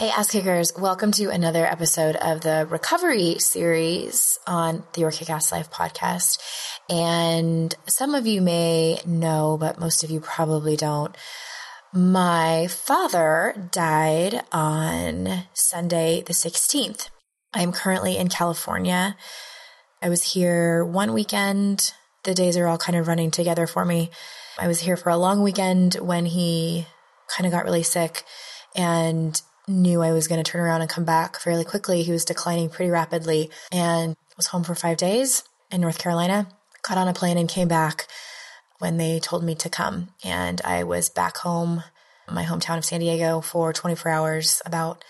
Hey, ass kickers, welcome to another episode of the recovery series on the Your Kick Ass Life podcast. And some of you may know, but most of you probably don't. My father died on Sunday, the 16th. I'm currently in California. I was here one weekend. The days are all kind of running together for me. I was here for a long weekend when he kind of got really sick and knew I was going to turn around and come back fairly quickly. He was declining pretty rapidly and was home for five days in North Carolina. Got on a plane and came back when they told me to come. And I was back home, my hometown of San Diego, for 24 hours about.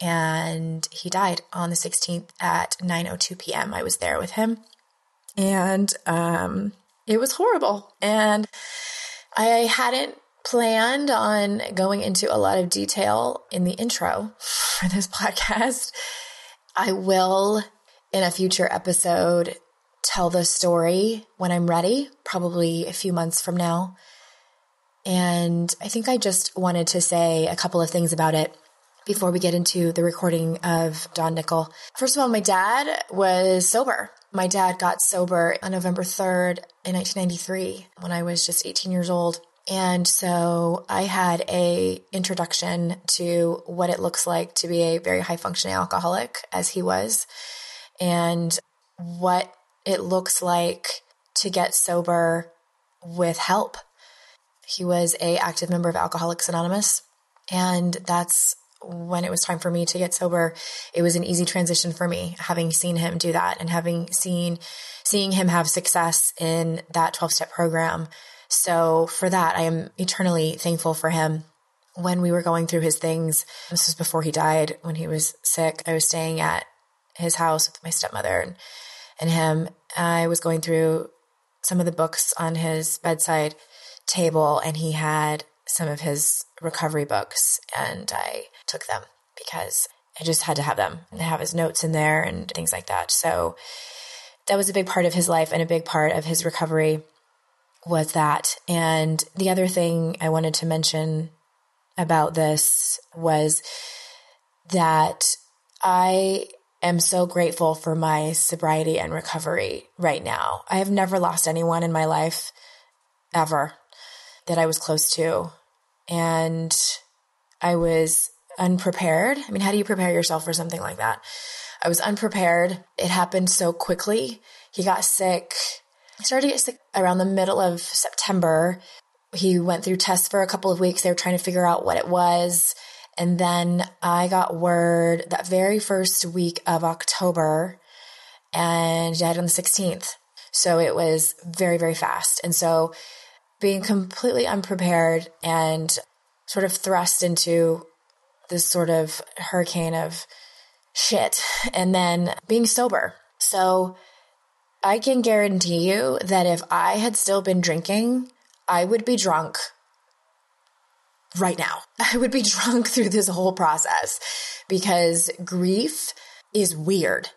And he died on the 16th at 9:02 p.m. I was there with him, and um, it was horrible. And I hadn't planned on going into a lot of detail in the intro for this podcast. I will, in a future episode, tell the story when I'm ready, probably a few months from now. And I think I just wanted to say a couple of things about it before we get into the recording of Dawn Nickel. First of all, my dad was sober. My dad got sober on November 3rd in 1993 when I was just 18 years old. And so I had a introduction to what it looks like to be a very high functioning alcoholic as he was and what it looks like to get sober with help. He was a active member of Alcoholics Anonymous and that's when it was time for me to get sober, it was an easy transition for me having seen him do that and having seen seeing him have success in that 12 step program so for that, I am eternally thankful for him. When we were going through his things, this was before he died, when he was sick, I was staying at his house with my stepmother and, and him. I was going through some of the books on his bedside table and he had some of his recovery books and I took them because I just had to have them and have his notes in there and things like that. So that was a big part of his life and a big part of his recovery was that. And the other thing I wanted to mention about this was that I am so grateful for my sobriety and recovery right now. I have never lost anyone in my life ever that I was close to. And I was unprepared. I mean, how do you prepare yourself for something like that? I was unprepared. It happened so quickly. He got sick I started to get sick around the middle of September. He went through tests for a couple of weeks. They were trying to figure out what it was. And then I got word that very first week of October and died on the 16th. So it was very, very fast. And so being completely unprepared and sort of thrust into this sort of hurricane of shit and then being sober. So I can guarantee you that if I had still been drinking, I would be drunk right now. I would be drunk through this whole process because grief is weird.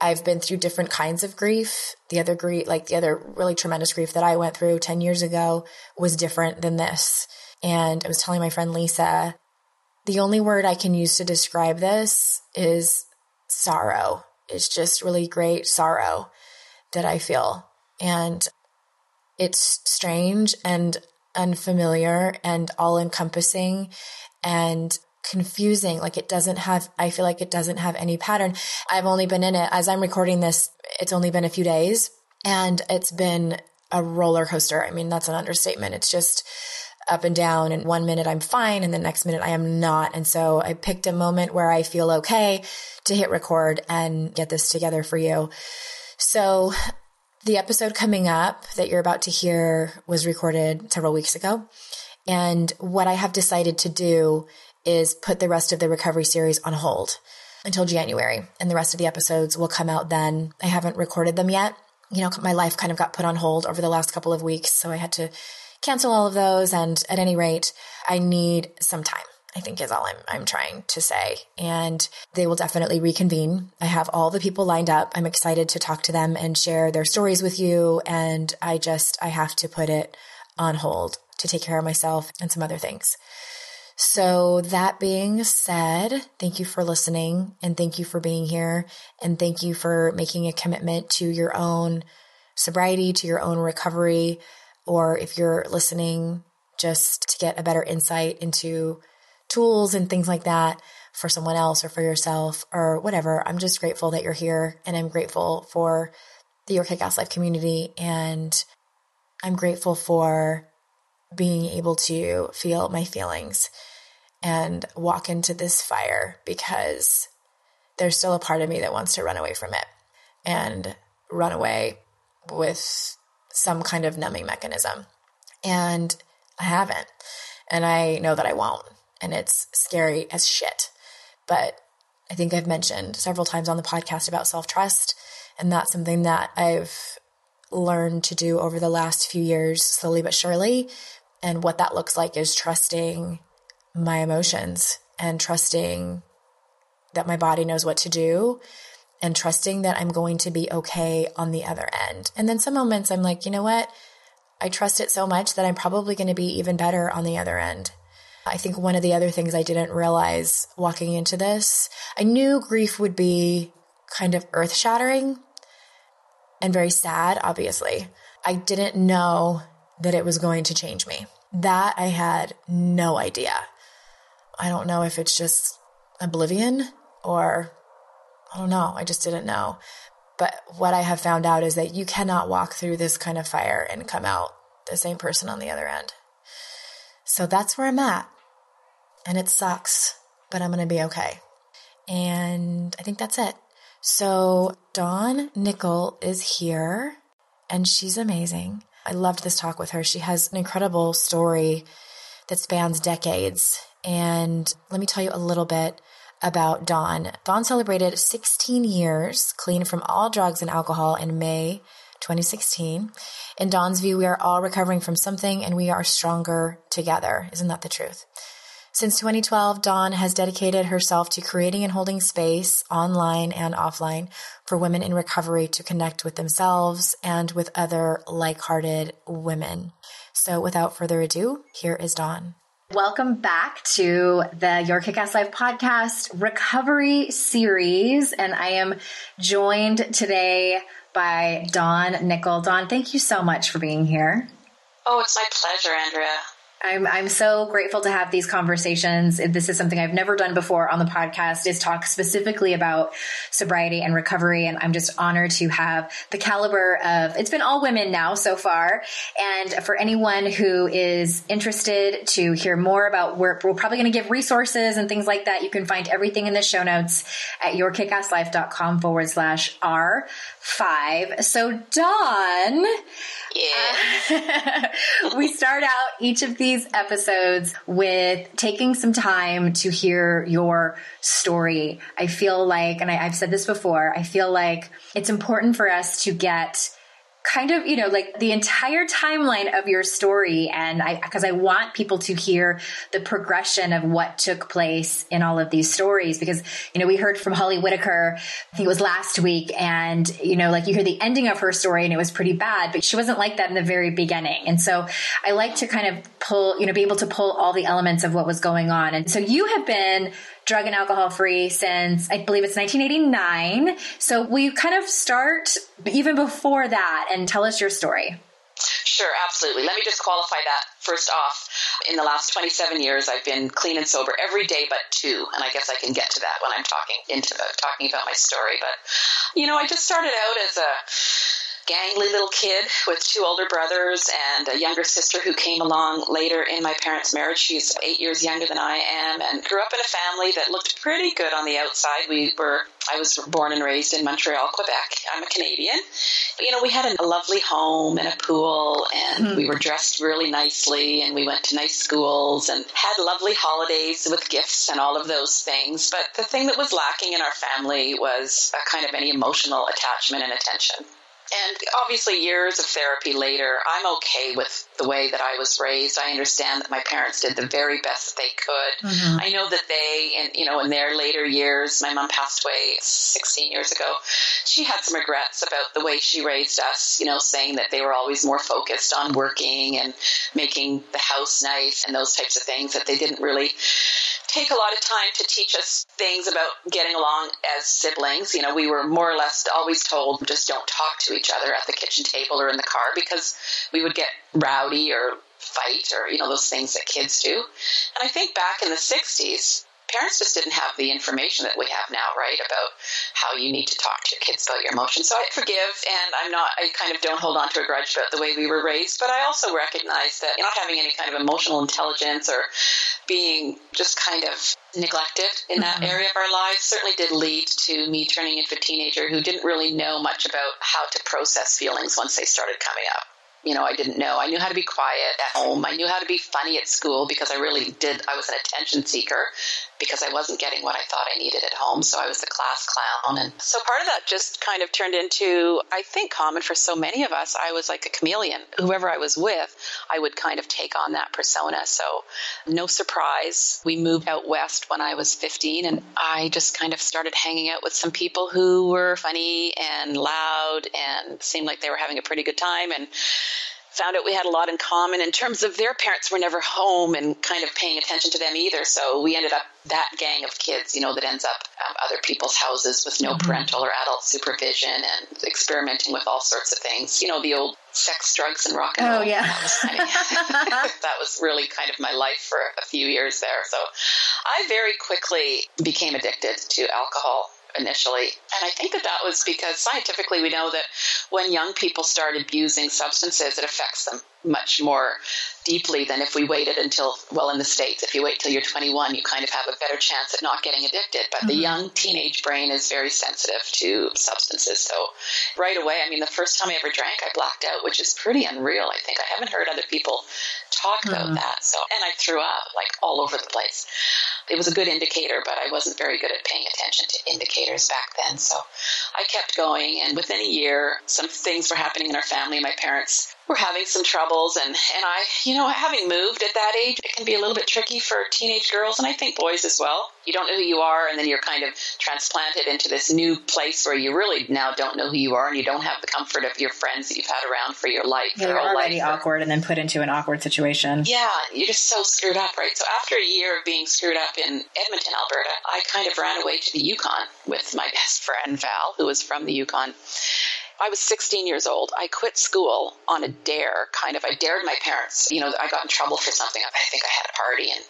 I've been through different kinds of grief. The other grief, like the other really tremendous grief that I went through 10 years ago was different than this. And I was telling my friend Lisa, the only word I can use to describe this is sorrow. It's just really great sorrow that I feel. And it's strange and unfamiliar and all encompassing and confusing. Like it doesn't have, I feel like it doesn't have any pattern. I've only been in it as I'm recording this. It's only been a few days and it's been a roller coaster. I mean, that's an understatement. It's just up and down. And one minute I'm fine and the next minute I am not. And so I picked a moment where I feel okay to hit record and get this together for you. So the episode coming up that you're about to hear was recorded several weeks ago. And what I have decided to do is put the rest of the recovery series on hold until January, and the rest of the episodes will come out then. I haven't recorded them yet. You know, my life kind of got put on hold over the last couple of weeks, so I had to cancel all of those. And at any rate, I need some time. I think is all I'm, I'm trying to say. And they will definitely reconvene. I have all the people lined up. I'm excited to talk to them and share their stories with you. And I just, I have to put it on hold to take care of myself and some other things. So that being said, thank you for listening and thank you for being here and thank you for making a commitment to your own sobriety, to your own recovery, or if you're listening just to get a better insight into tools and things like that for someone else or for yourself or whatever. I'm just grateful that you're here and I'm grateful for the Your Kick-Ass Life community and I'm grateful for being able to feel my feelings and walk into this fire because there's still a part of me that wants to run away from it and run away with some kind of numbing mechanism. And I haven't. And I know that I won't and it's scary as shit. But I think I've mentioned several times on the podcast about self trust, and that's something that I've learned to do over the last few years, slowly but surely. And what that looks like is trusting my emotions and trusting that my body knows what to do and trusting that I'm going to be okay on the other end. And then some moments I'm like, you know what? I trust it so much that I'm probably going to be even better on the other end. I think one of the other things I didn't realize walking into this, I knew grief would be kind of earth shattering and very sad, obviously. I didn't know that it was going to change me. That I had no idea. I don't know if it's just oblivion or I don't know. I just didn't know. But what I have found out is that you cannot walk through this kind of fire and come out the same person on the other end. So that's where I'm at and it sucks, but I'm going to be okay. And I think that's it. So Dawn Nickel is here and she's amazing. I loved this talk with her. She has an incredible story that spans decades. And let me tell you a little bit about Dawn. Dawn celebrated 16 years clean from all drugs and alcohol in May 2016. In Dawn's view, we are all recovering from something and we are stronger together. Isn't that the truth? Since 2012, Dawn has dedicated herself to creating and holding space online and offline for women in recovery to connect with themselves and with other like-hearted women. So without further ado, here is Dawn. Welcome back to the Your Kick-Ass Life podcast recovery series. And I am joined today by Dawn Nickel. Dawn, thank you so much for being here. Oh, it's my pleasure, Andrea. I'm I'm so grateful to have these conversations. This is something I've never done before on the podcast is talk specifically about sobriety and recovery and I'm just honored to have the caliber of it's been all women now so far and for anyone who is interested to hear more about where we're probably going to give resources and things like that you can find everything in the show notes at yourkickasslife.com forward slash r5 so Dawn yeah. we start out each of these episodes with taking some time to hear your story. I feel like, and I, I've said this before, I feel like it's important for us to get kind of, you know, like the entire timeline of your story. And I, cause I want people to hear the progression of what took place in all of these stories. Because, you know, we heard from Holly Whitaker, I think it was last week. And, you know, like you hear the ending of her story and it was pretty bad, but she wasn't like that in the very beginning. And so I like to kind of pull, you know, be able to pull all the elements of what was going on. And so you have been drug and alcohol free since I believe it's 1989. So will you kind of start even before that and tell us your story? Sure, absolutely. Let me just qualify that first off. In the last 27 years, I've been clean and sober every day but two, and I guess I can get to that when I'm talking into the, talking about my story. But you know, I just started out as a gangly little kid with two older brothers and a younger sister who came along later in my parents' marriage. She's eight years younger than I am and grew up in a family that looked pretty good on the outside. We were, I was born and raised in Montreal, Quebec. I'm a Canadian. You know, we had a lovely home and a pool and mm-hmm. we were dressed really nicely and we went to nice schools and had lovely holidays with gifts and all of those things. But the thing that was lacking in our family was a kind of any emotional attachment and attention. And obviously, years of therapy later, I'm okay with the way that I was raised. I understand that my parents did the very best that they could. Mm-hmm. I know that they, in, you know, in their later years, my mom passed away 16 years ago. She had some regrets about the way she raised us, you know, saying that they were always more focused on working and making the house nice and those types of things, that they didn't really take a lot of time to teach us things about getting along as siblings. You know, we were more or less always told just don't talk to each other at the kitchen table or in the car because we would get rowdy or fight or, you know, those things that kids do. And I think back in the 60s, parents just didn't have the information that we have now, right, about how you need to talk to your kids about your emotions. So I forgive, and I'm not, I kind of don't hold on to a grudge about the way we were raised, but I also recognize that not having any kind of emotional intelligence or being just kind of neglected in that mm-hmm. area of our lives certainly did lead to me turning into a teenager who didn't really know much about how to process feelings once they started coming up you know, I didn't know. I knew how to be quiet at home. I knew how to be funny at school because I really did. I was an attention seeker because I wasn't getting what I thought I needed at home. So I was the class clown. And so part of that just kind of turned into, I think, common for so many of us. I was like a chameleon. Whoever I was with, I would kind of take on that persona. So no surprise. We moved out west when I was 15 and I just kind of started hanging out with some people who were funny and loud and seemed like they were having a pretty good time. And found out we had a lot in common in terms of their parents were never home and kind of paying attention to them either. So we ended up that gang of kids, you know, that ends up um, other people's houses with no mm-hmm. parental or adult supervision and experimenting with all sorts of things. You know, the old sex, drugs, and rock and oh, roll. Oh yeah, that was, that was really kind of my life for a few years there. So I very quickly became addicted to alcohol initially. And I think that that was because scientifically we know that when young people start abusing substances, it affects them much more deeply than if we waited until, well, in the States, if you wait till you're 21, you kind of have a better chance at not getting addicted. But mm-hmm. the young teenage brain is very sensitive to substances. So right away, I mean, the first time I ever drank, I blacked out, which is pretty unreal. I think I haven't heard other people talk mm-hmm. about that. So, and I threw up like all over the place. It was a good indicator, but I wasn't very good at paying attention to indicators back then. So I kept going, and within a year, some things were happening in our family. My parents were having some troubles and, and I, you know, having moved at that age, it can be a little bit tricky for teenage girls and I think boys as well. You don't know who you are and then you're kind of transplanted into this new place where you really now don't know who you are and you don't have the comfort of your friends that you've had around for your life. Yeah, you're already life. awkward and then put into an awkward situation. Yeah, you're just so screwed up, right? So after a year of being screwed up in Edmonton, Alberta, I kind of ran away to the Yukon with my best friend Val, who was from the Yukon I was 16 years old. I quit school on a dare, kind of. I dared my parents. You know, I got in trouble for something. I think I had a party and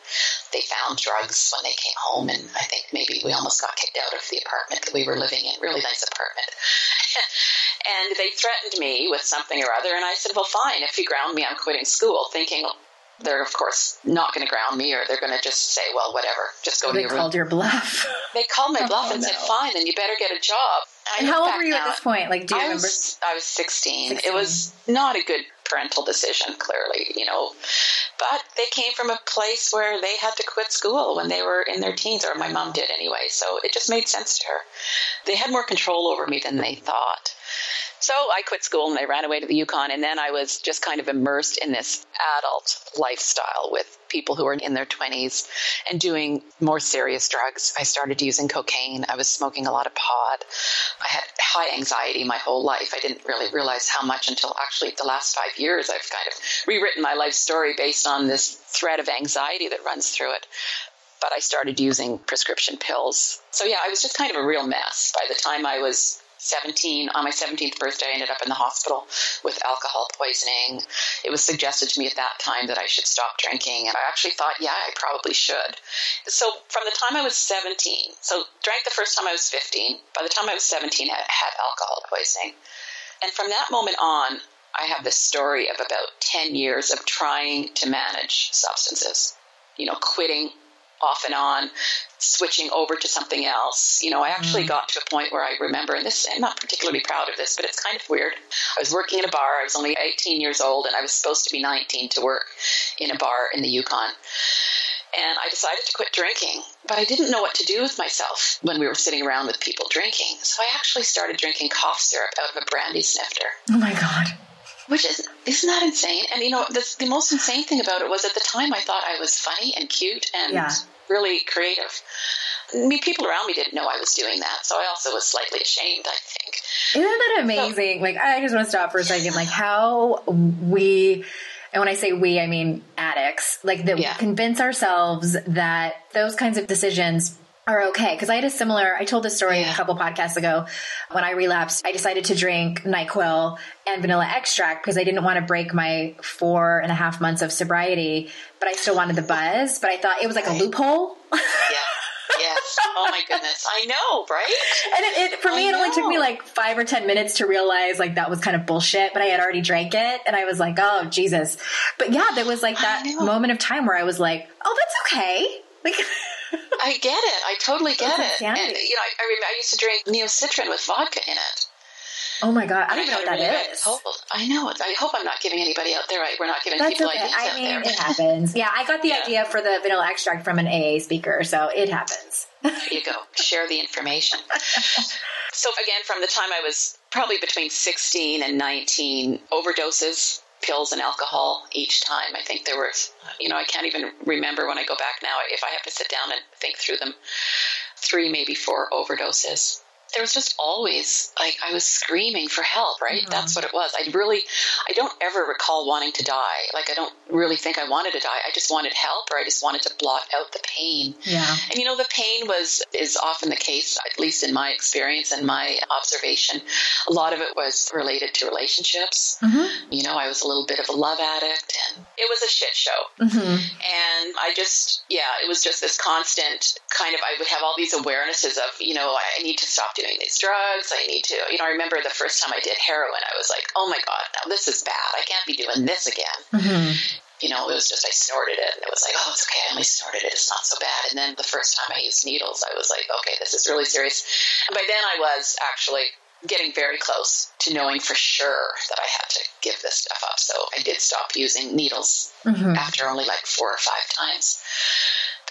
they found drugs when they came home. And I think maybe we almost got kicked out of the apartment that we were living in. Really nice apartment. and they threatened me with something or other. And I said, well, fine. If you ground me, I'm quitting school, thinking, they're of course not going to ground me or they're going to just say, well, whatever, just go they to your room. They called your bluff. They called my oh, bluff oh, and no. said, fine, then you better get a job. And how old were you now. at this point? Like, do you I remember? Was, I was 16. 16. It was not a good parental decision, clearly, you know. But they came from a place where they had to quit school when they were in their teens, or my mom did anyway. So it just made sense to her. They had more control over me than they thought. So I quit school and I ran away to the Yukon. And then I was just kind of immersed in this adult lifestyle with people who were in their 20s and doing more serious drugs. I started using cocaine. I was smoking a lot of pot. I had high anxiety my whole life. I didn't really realize how much until actually the last five years I've kind of rewritten my life story based on this thread of anxiety that runs through it but I started using prescription pills. So yeah, I was just kind of a real mess by the time I was 17, on my 17th birthday, I ended up in the hospital with alcohol poisoning. It was suggested to me at that time that I should stop drinking, and I actually thought, yeah, I probably should. So from the time I was 17, so drank the first time I was 15, by the time I was 17, I had alcohol poisoning. And from that moment on, I have this story of about 10 years of trying to manage substances, you know, quitting off and on, switching over to something else. You know, I actually mm. got to a point where I remember, and this, I'm not particularly proud of this, but it's kind of weird. I was working in a bar. I was only 18 years old, and I was supposed to be 19 to work in a bar in the Yukon. And I decided to quit drinking, but I didn't know what to do with myself when we were sitting around with people drinking. So I actually started drinking cough syrup out of a brandy snifter. Oh my God. Which is, isn't that insane? And you know, the, the most insane thing about it was at the time I thought I was funny and cute and yeah. really creative. I mean, people around me didn't know I was doing that, so I also was slightly ashamed, I think. Isn't that amazing? So, like, I just want to stop for a second. Like, how we, and when I say we, I mean addicts, like, that yeah. we convince ourselves that those kinds of decisions are okay. Because I had a similar, I told this story yeah. a couple podcasts ago. When I relapsed, I decided to drink NyQuil and vanilla extract because I didn't want to break my four and a half months of sobriety, but I still wanted the buzz. But I thought it was like a loophole. Yeah. yes. Oh my goodness. I know, right? And it, it for me, I it only took me like five or 10 minutes to realize like that was kind of bullshit, but I had already drank it and I was like, oh, Jesus. But yeah, there was like that moment of time where I was like, oh, that's okay. Like, I get it. I totally get it. And you know, I, I, remember I used to drink Neo Citran with vodka in it. Oh my god, I don't know what that is. I know. I hope I'm not giving anybody out there. We're not giving That's people okay. ideas I out mean, there. It happens. Yeah, I got the yeah. idea for the vanilla extract from an AA speaker, so it happens. There you go. Share the information. so again, from the time I was probably between 16 and 19, overdoses pills and alcohol each time. I think there were, you know, I can't even remember when I go back now if I have to sit down and think through them. Three, maybe four overdoses there was just always like I was screaming for help, right? Mm-hmm. That's what it was. I really, I don't ever recall wanting to die. Like I don't really think I wanted to die. I just wanted help, or I just wanted to blot out the pain. Yeah. And you know, the pain was is often the case, at least in my experience and my observation. A lot of it was related to relationships. Mm-hmm. You know, I was a little bit of a love addict, and it was a shit show. Mm-hmm. And I just, yeah, it was just this constant kind of. I would have all these awarenesses of, you know, I need to stop doing these drugs. I need to, you know, I remember the first time I did heroin, I was like, oh my God, now this is bad. I can't be doing this again. Mm-hmm. You know, it was just, I snorted it and it was like, oh, it's okay. I only snorted it. It's not so bad. And then the first time I used needles, I was like, okay, this is really serious. And by then I was actually getting very close to knowing for sure that I had to give this stuff up. So I did stop using needles mm-hmm. after only like four or five times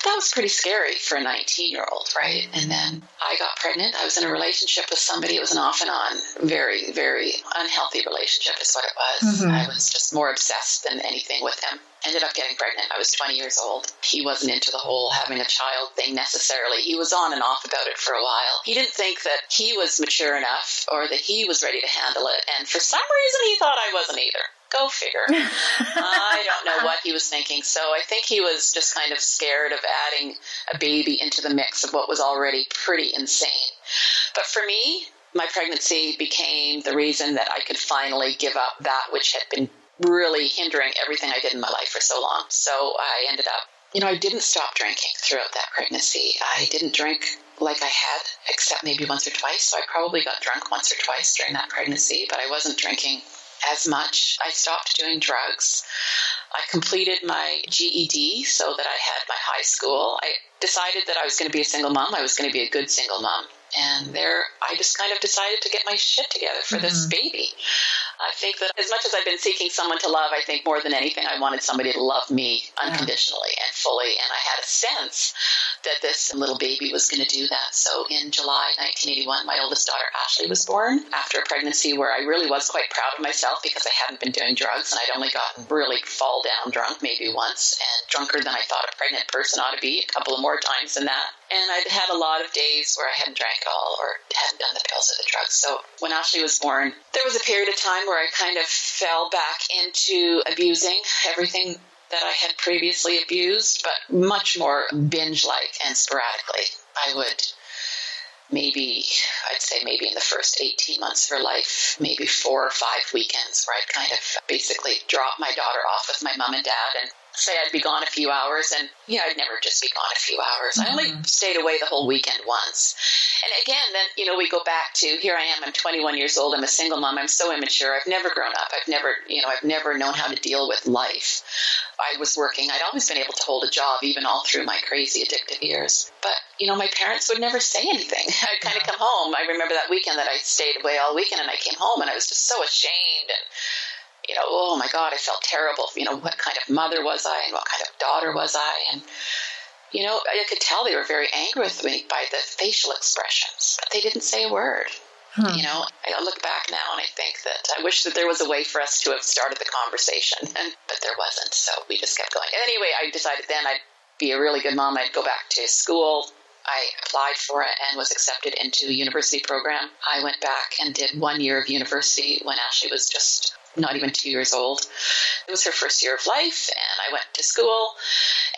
that was pretty scary for a 19 year old, right? And then I got pregnant. I was in a relationship with somebody. It was an off and on, very, very unhealthy relationship, is what it was. Mm-hmm. I was just more obsessed than anything with him. Ended up getting pregnant. I was 20 years old. He wasn't into the whole having a child thing necessarily. He was on and off about it for a while. He didn't think that he was mature enough or that he was ready to handle it. And for some reason, he thought I wasn't either. Go figure. I don't know what he was thinking. So I think he was just kind of scared of adding a baby into the mix of what was already pretty insane. But for me, my pregnancy became the reason that I could finally give up that which had been really hindering everything I did in my life for so long. So I ended up, you know, I didn't stop drinking throughout that pregnancy. I didn't drink like I had, except maybe once or twice. So I probably got drunk once or twice during that pregnancy, but I wasn't drinking as much. I stopped doing drugs. I completed my GED so that I had my high school. I decided that I was going to be a single mom. I was going to be a good single mom. And there, I just kind of decided to get my shit together for mm-hmm. this baby. I think that as much as I've been seeking someone to love, I think more than anything, I wanted somebody to love me unconditionally yeah. and fully. And I had a sense that this little baby was going to do that. So in July 1981, my oldest daughter Ashley was born after a pregnancy where I really was quite proud of myself because I hadn't been doing drugs and I'd only gotten really fall down drunk maybe once and drunker than I thought a pregnant person ought to be, a couple of more times than that. And I'd had a lot of days where I hadn't drank all or hadn't done the pills or the drugs. So when Ashley was born, there was a period of time where I kind of fell back into abusing everything that I had previously abused, but much more binge like and sporadically. I would maybe, I'd say maybe in the first 18 months of her life, maybe four or five weekends where I'd kind of basically drop my daughter off with my mom and dad and say I'd be gone a few hours, and yeah, I'd never just be gone a few hours. I only mm-hmm. stayed away the whole weekend once. And again, then, you know, we go back to here I am, I'm 21 years old, I'm a single mom, I'm so immature, I've never grown up, I've never, you know, I've never known how to deal with life. I was working, I'd always been able to hold a job, even all through my crazy addictive years. But, you know, my parents would never say anything. I'd kind of come home. I remember that weekend that I stayed away all weekend, and I came home, and I was just so ashamed and you know, oh my God, I felt terrible. You know, what kind of mother was I and what kind of daughter was I? And you know, I could tell they were very angry with me by the facial expressions, but they didn't say a word. Hmm. You know, I look back now and I think that I wish that there was a way for us to have started the conversation, and but there wasn't. So we just kept going. Anyway, I decided then I'd be a really good mom. I'd go back to school. I applied for it and was accepted into a university program. I went back and did one year of university when Ashley was just not even two years old. It was her first year of life, and I went to school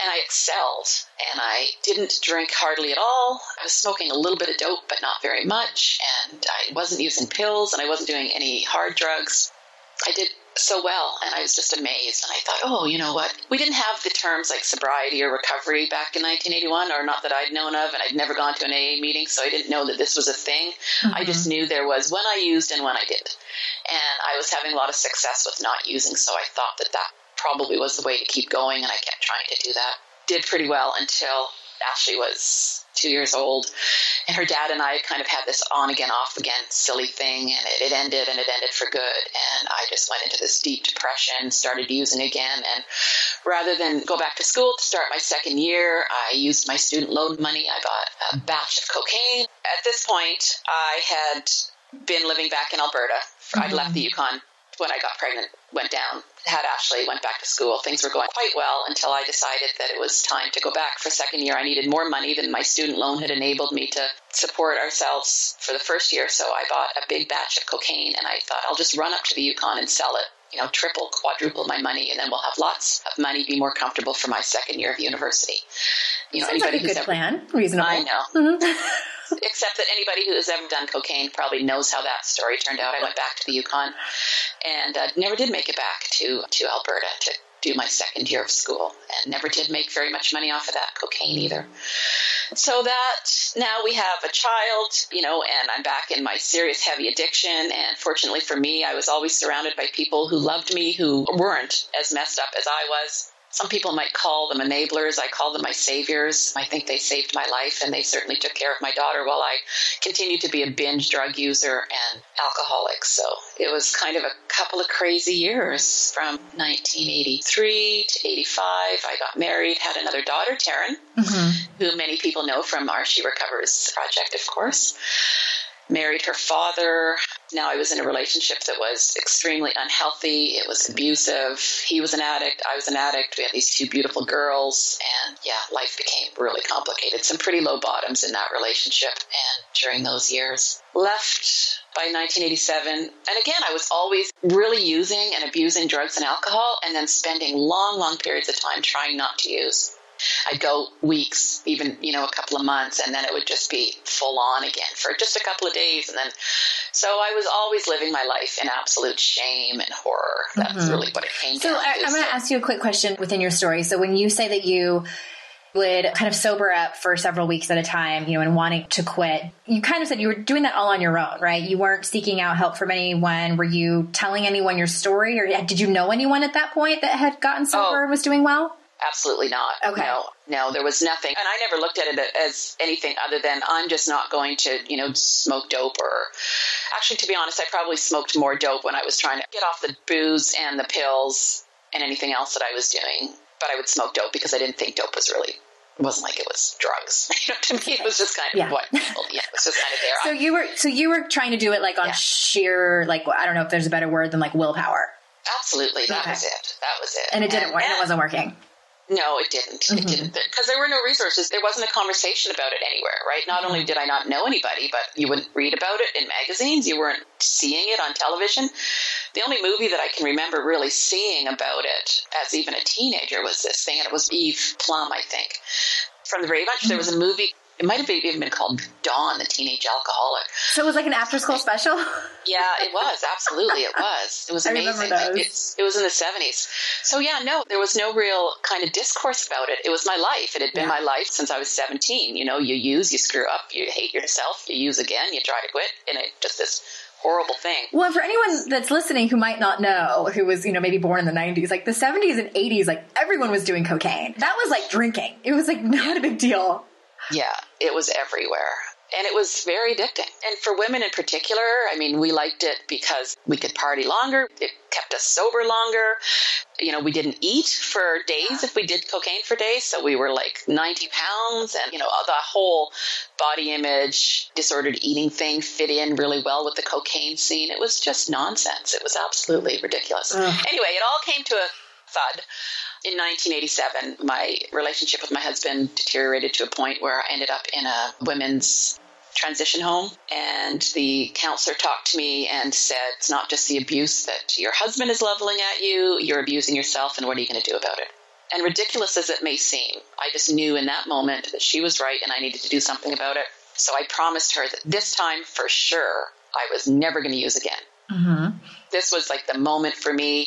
and I excelled. And I didn't drink hardly at all. I was smoking a little bit of dope, but not very much. And I wasn't using pills, and I wasn't doing any hard drugs. I did so well, and I was just amazed. And I thought, oh, you know what? We didn't have the terms like sobriety or recovery back in 1981, or not that I'd known of, and I'd never gone to an AA meeting, so I didn't know that this was a thing. Mm-hmm. I just knew there was when I used and when I didn't. And I was having a lot of success with not using, so I thought that that probably was the way to keep going, and I kept trying to do that. Did pretty well until Ashley was two years old. And her dad and I kind of had this on again, off again silly thing, and it, it, ended and it ended for good. And I just went into this deep depression, started using again. And rather than go back to school to start my second year, I used my student loan money. I bought a batch of cocaine. At this point, I had been living back in Alberta. Mm-hmm. I'd left the Yukon when I got pregnant, went down, had Ashley, went back to school. Things were going quite well until I decided that it was time to go back for second year. I needed more money than my student loan had enabled me to support ourselves for the first year. So I bought a big batch of cocaine and I thought I'll just run up to the Yukon and sell it. You know, triple, quadruple my money, and then we'll have lots of money, be more comfortable for my second year of university. You know, Sounds anybody like a good ever, plan, reasonable. I know. Mm-hmm. except that anybody who has ever done cocaine probably knows how that story turned out. I went back to the Yukon and uh, never did make it back to, to Alberta to do my second year of school and never did make very much money off of that cocaine either. So that now we have a child, you know, and I'm back in my serious heavy addiction. And fortunately for me, I was always surrounded by people who loved me, who weren't as messed up as I was. Some people might call them enablers. I call them my saviors. I think they saved my life and they certainly took care of my daughter while I continued to be a binge drug user and alcoholic. So it was kind of a couple of crazy years from 1983 to 85. I got married, had another daughter, Taryn, mm-hmm. who many people know from our She Recovers project, of course married her father. Now I was in a relationship that was extremely unhealthy. It was abusive. He was an addict. I was an addict. We had these two beautiful girls. And yeah, life became really complicated. Some pretty low bottoms in that relationship. And during those years, left by 1987. And again, I was always really using and abusing drugs and alcohol and then spending long, long periods of time trying not to use. I'd go weeks, even, you know, a couple of months, and then it would just be full on again for just a couple of days. And then, so I was always living my life in absolute shame and horror. That's mm-hmm. really what it came so down I, to. I'm going to ask you a quick question within your story. So when you say that you, would kind of sober up for several weeks at a time, you know, and wanting to quit. You kind of said you were doing that all on your own, right? You weren't seeking out help from anyone. Were you telling anyone your story or did you know anyone at that point that had gotten sober oh, and was doing well? Absolutely not. Okay. No, no, there was nothing. And I never looked at it as anything other than I'm just not going to, you know, smoke dope or actually, to be honest, I probably smoked more dope when I was trying to get off the booze and the pills and anything else that I was doing. But I would smoke dope because I didn't think dope was really it wasn't like it was drugs. you know, to me, it was just kind of yeah. what, yeah, it was just kind of there. So you were, so you were trying to do it like on yeah. sheer, like I don't know if there's a better word than like willpower. Absolutely, that okay. was it. That was it. And it didn't and, work. And it wasn't working. No, it didn't. Mm-hmm. It didn't because there were no resources. There wasn't a conversation about it anywhere, right? Not only did I not know anybody, but you wouldn't read about it in magazines. You weren't seeing it on television. The only movie that I can remember really seeing about it as even a teenager was this thing, and it was Eve Plumb, I think, from the Brady Bunch. Mm-hmm. There was a movie It might have even been called Dawn, the Teenage Alcoholic. So it was like an after school special? Yeah, it was. Absolutely, it was. It was amazing. remember those. It's, it was in the 70s. So, yeah, no, there was no real kind of discourse about it. It was my life. It had been Yeah. my life since I was 17. You know, you use, you screw up, you hate yourself, you use again, you try to quit, and it just this horrible thing. Well, for anyone that's listening who might not know, who was, you know, maybe born in the 90s, like the 70s and 80s, like everyone was doing cocaine. That was like drinking. It was like not a big deal. Yeah, it was everywhere. And it was very addicting. And for women in particular, I mean, we liked it because we could party longer. It kept us sober longer. You know, we didn't eat for days if we did cocaine for days. So we were like 90 pounds and, you know, the whole body image, disordered eating thing fit in really well with the cocaine scene. It was just nonsense. It was absolutely ridiculous. Ugh. Anyway, it all came to a thud. In 1987, my relationship with my husband deteriorated to a point where I ended up in a women's transition home. And the counselor talked to me and said, It's not just the abuse that your husband is leveling at you, you're abusing yourself, and what are you going to do about it? And ridiculous as it may seem, I just knew in that moment that she was right and I needed to do something about it. So I promised her that this time for sure I was never going to use again Mm-hmm. This was like the moment for me.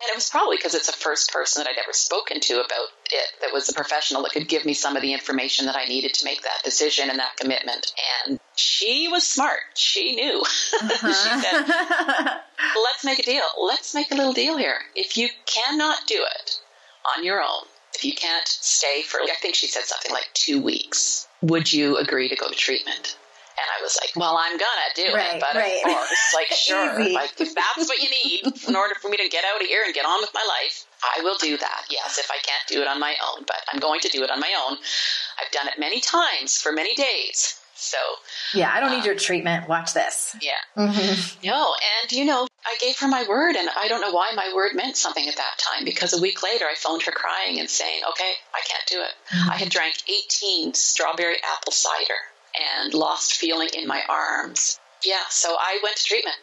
And it was probably because it's the first person that I'd ever spoken to about it that was a professional that could give me some of the information that I needed to make that decision and that commitment. And she was smart. She knew. she uh-huh. said, let's make a deal. Let's make a little deal here. If you cannot do it on your own, if you can't stay for, I think she said something like two weeks, would you agree to go to treatment? And I was like, well, I'm gonna do Right, it, but right. of course, like, sure, like if that's what you need in order for me to get out of here and get on with my life, I will do that. Yes, if I can't do it on my own, but I'm going to do it on my own. I've done it many times for many days. So, yeah, I don't need your treatment. Watch this. yeah. Mm-hmm. No, and you know, I gave her my word, and I don't know why my word meant something at that time because a week later I phoned her crying and saying, okay, I can't do it. I had drank 18 strawberry apple cider and lost feeling in my arms. Yeah, so I went to treatment.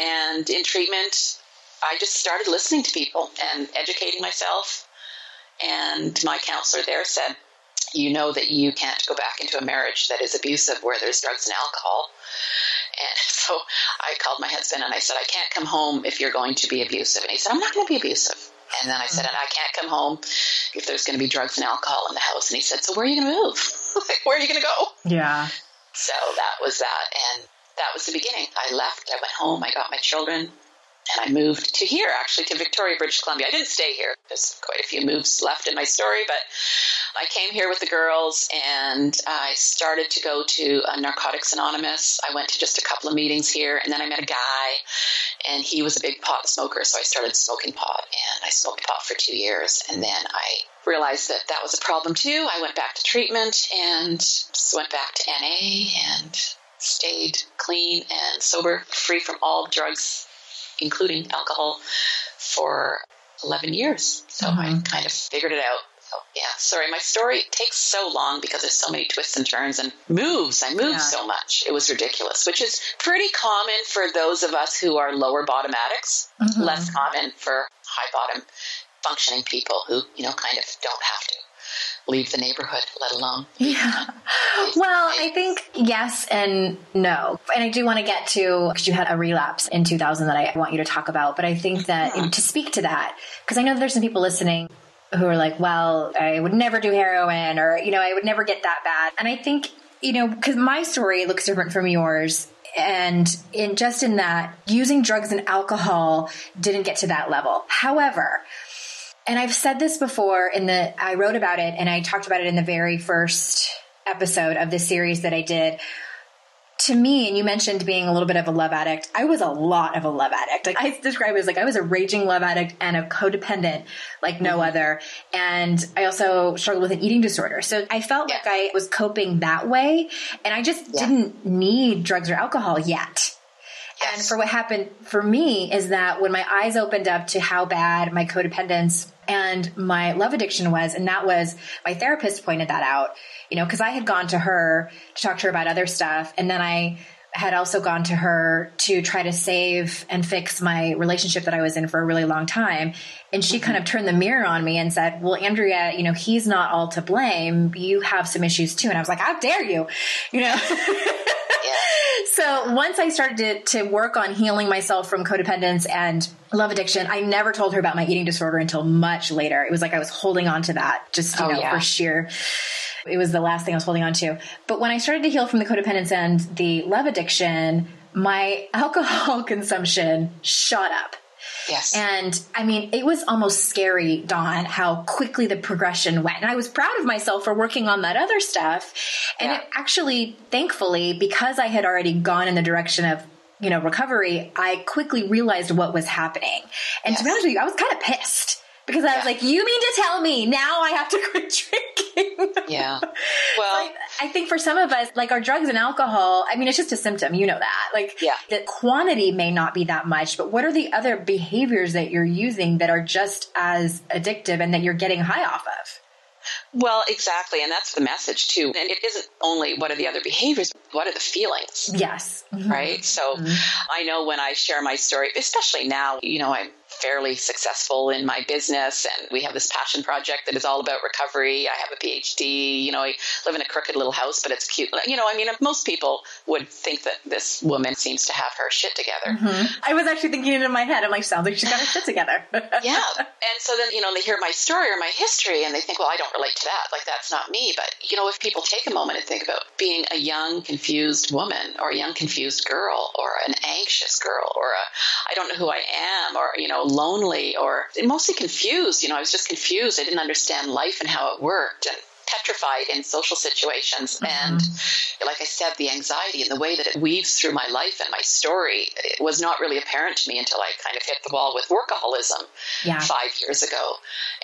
And in treatment, I just started listening to people and educating myself. And my counselor there said, You know that you can't go back into a marriage that is abusive where there's drugs and alcohol. And so I called my husband and I said, I can't come home if you're going to be abusive. And he said, I'm not going to be abusive. And then I said, and I can't come home if there's going to be drugs and alcohol in the house. And he said, So where are you going to move? like, where are you going to go? Yeah. So that was that. And that was the beginning. I left, I went home, I got my children, and I moved to here, actually, to Victoria, British Columbia. I didn't stay here. There's quite a few moves left in my story, but I came here with the girls and I started to go to uh, Narcotics Anonymous. I went to just a couple of meetings here, and then I met a guy, and he was a big pot smoker, so I started smoking pot, and I smoked pot for two years, and then I realized that that was a problem too. I went back to treatment and just went back to NA and stayed clean and sober, free from all drugs, including alcohol, for 11 years. So I Mhm. kind of figured it out. So, yeah, sorry, my story takes so long because there's so many twists and turns and moves. I moved Yeah. so much. It was ridiculous, which is pretty common for those of us who are lower bottom addicts, Mhm. less common for high bottom functioning people who, you know, kind of don't have to leave the neighborhood, let alone. Yeah. Well, I think yes and no. And I do want to get to, because you had a relapse in 2000 that I want you to talk about. But I think that to speak to that, because I know there's some people listening who are like, well, I would never do heroin or, you know, I would never get that bad. And I think, you know, because my story looks different from yours. And in just in that, using drugs and alcohol didn't get to that level. However, and I've said this before in the, I wrote about it and I talked about it in the very first episode of this series that I did. To me, and you mentioned being a little bit of a love addict. I was a lot of a love addict. Like I describe it as like I was a raging love addict and a codependent like no mm-hmm. other. And I also struggled with an eating disorder. So I felt like I was coping that way and I just Yeah. didn't need drugs or alcohol yet. And for what happened for me is that when my eyes opened up to how bad my codependence and my love addiction was, and that was my therapist pointed that out, you know, because I had gone to her to talk to her about other stuff, and then I had also gone to her to try to save and fix my relationship that I was in for a really long time. And she kind of mm-hmm. turned the mirror on me and said, Well, Andrea, you know, he's not all to blame. You have some issues too. And I was like, How dare you? You know? so once I started to, to work on healing myself from codependence and love addiction, I never told her about my eating disorder until much later. It was like I was holding on to that just, you Oh, know, yeah. for sheer it was the last thing I was holding on to. But when I started to heal from the codependence and the love addiction, my alcohol consumption shot up. Yes. And I mean, it was almost scary, Dawn, how quickly the progression went. And I was proud of myself for working on that other stuff. And Yeah. it actually, thankfully, because I had already gone in the direction of you know, recovery, I quickly realized what was happening. And to be honest with you, I was kind of pissed because I was Yeah. like, you mean to tell me now I have to quit drinking? yeah. Well, Like, I think for some of us, like our drugs and alcohol, I mean, it's just a symptom. You know that. Like, Yeah. the quantity may not be that much, but what are the other behaviors that you're using that are just as addictive and that you're getting high off of? well, exactly. And that's the message too. And it isn't only what are the other behaviors, what are the feelings? Yes. Mm-hmm. right? So mm-hmm. I know when I share my story, especially now, you know, I'm fairly successful in my business and we have this passion project that is all about recovery. I have a PhD, you know, I live in a crooked little house, but it's cute. You know, I mean, most people would think that this woman seems to have her shit together. Mm-hmm. I was actually thinking it in my head. I'm like, sounds like she's got her shit together. yeah. And so then, you know, they hear my story or my history and they think, well, I don't relate to that. Like, that's not me. But, you know, if people take a moment and think about being a young, confused woman or a young, confused girl or an anxious girl or a, I don't know who I am or, you know, lonely or mostly confused. You know, I was just confused. I didn't understand life and how it worked and petrified in social situations. Mm-hmm. And like I said, the anxiety and the way that it weaves through my life and my story it was not really apparent to me until I kind of hit the wall with workaholism Yeah. five years ago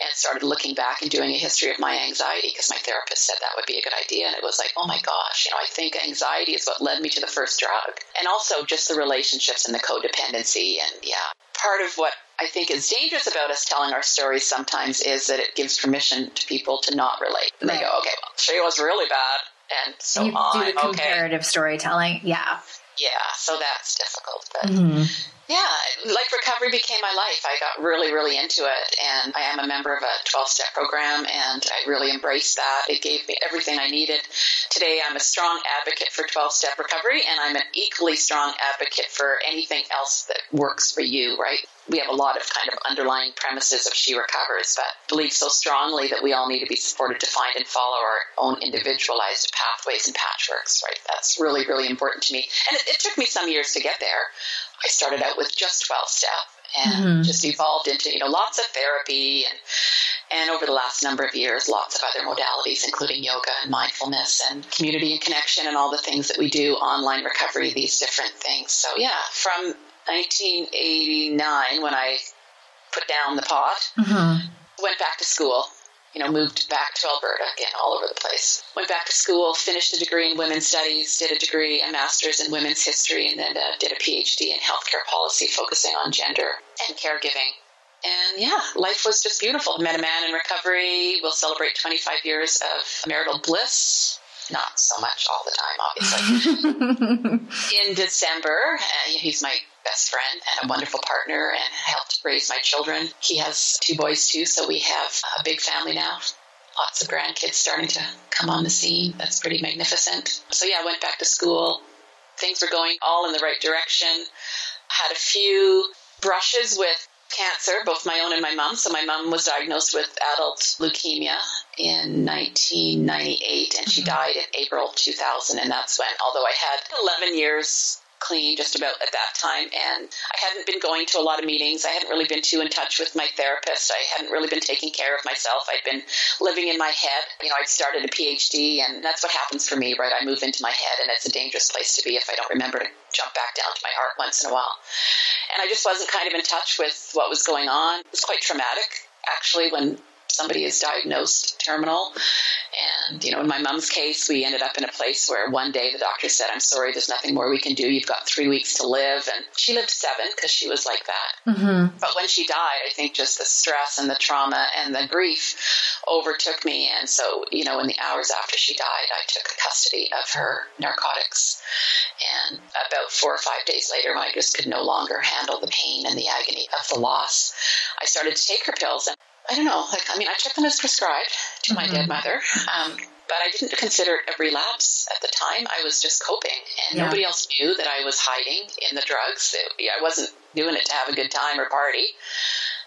and started looking back and doing a history of my anxiety because my therapist said that would be a good idea. And it was like, oh my gosh, you know, I think anxiety is what led me to the first drug. And also just the relationships and the codependency. And yeah, part of what I think is dangerous about us telling our stories sometimes is that it gives permission to people to not relate. And they go, okay, well, she was really bad. And so you do I'm the okay. comparative storytelling. Yeah. Yeah, so that's difficult. But Mm-hmm. Yeah, like recovery became my life. I got really, really into it, and I am a member of a 12 step program, and I really embraced that. It gave me everything I needed. Today, I'm a strong advocate for 12 step recovery, and I'm an equally strong advocate for anything else that works for you, right? We have a lot of kind of underlying premises of She Recovers, but believe so strongly that we all need to be supported to find and follow our own individualized pathways and patchworks, right? That's really, really important to me. And it, it took me some years to get there. I started out with just 12 step and just evolved into, you know, lots of therapy and and over the last number of years, lots of other modalities, including yoga and mindfulness and community and connection and all the things that we do, online recovery, these different things. So yeah, from 1989 when I put down the pot, Mm-hmm. went back to school, you know, moved back to Alberta again, all over the place. Went back to school, finished a degree in women's studies, did a degree, a master's in women's history, and then uh, did a PhD in healthcare policy focusing on gender and caregiving. And yeah, life was just beautiful. Met a man in recovery. We'll celebrate 25 years of marital bliss. Not so much all the time, obviously. in December, uh, he's my best friend and a wonderful partner and helped raise my children. He has two boys too, so we have a big family now. Lots of grandkids starting to come on the scene. That's pretty magnificent. So yeah, I went back to school. Things were going all in the right direction. I Had a few brushes with cancer, both my own and my mom. So my mom was diagnosed with adult leukemia in 1998 and she mm-hmm. died in April 2000 and that's when although I had 11 years clean just about at that time and I hadn't been going to a lot of meetings. I hadn't really been too in touch with my therapist. I hadn't really been taking care of myself. I'd been living in my head. You know, I'd started a PhD and that's what happens for me, right? I move into my head and it's a dangerous place to be if I don't remember to jump back down to my heart once in a while. And I just wasn't kind of in touch with what was going on. It was quite traumatic actually when somebody is diagnosed terminal And, you know, in my mom's case, we ended up in a place where one day the doctor said, I'm sorry, there's nothing more we can do. You've got three weeks to live. And she lived seven because she was like that. Mm-hmm. But when she died, I think just the stress and the trauma and the grief overtook me. And so, you know, in the hours after she died, I took custody of her narcotics. And about four or five days later, when I just could no longer handle the pain and the agony of the loss, I started to take her pills. And I don't know, like, I mean, I took them as prescribed to my mm-hmm. dead mother. Um, but I didn't consider it a relapse at the time. I was just coping, and yeah. nobody else knew that I was hiding in the drugs. It, I wasn't doing it to have a good time or party.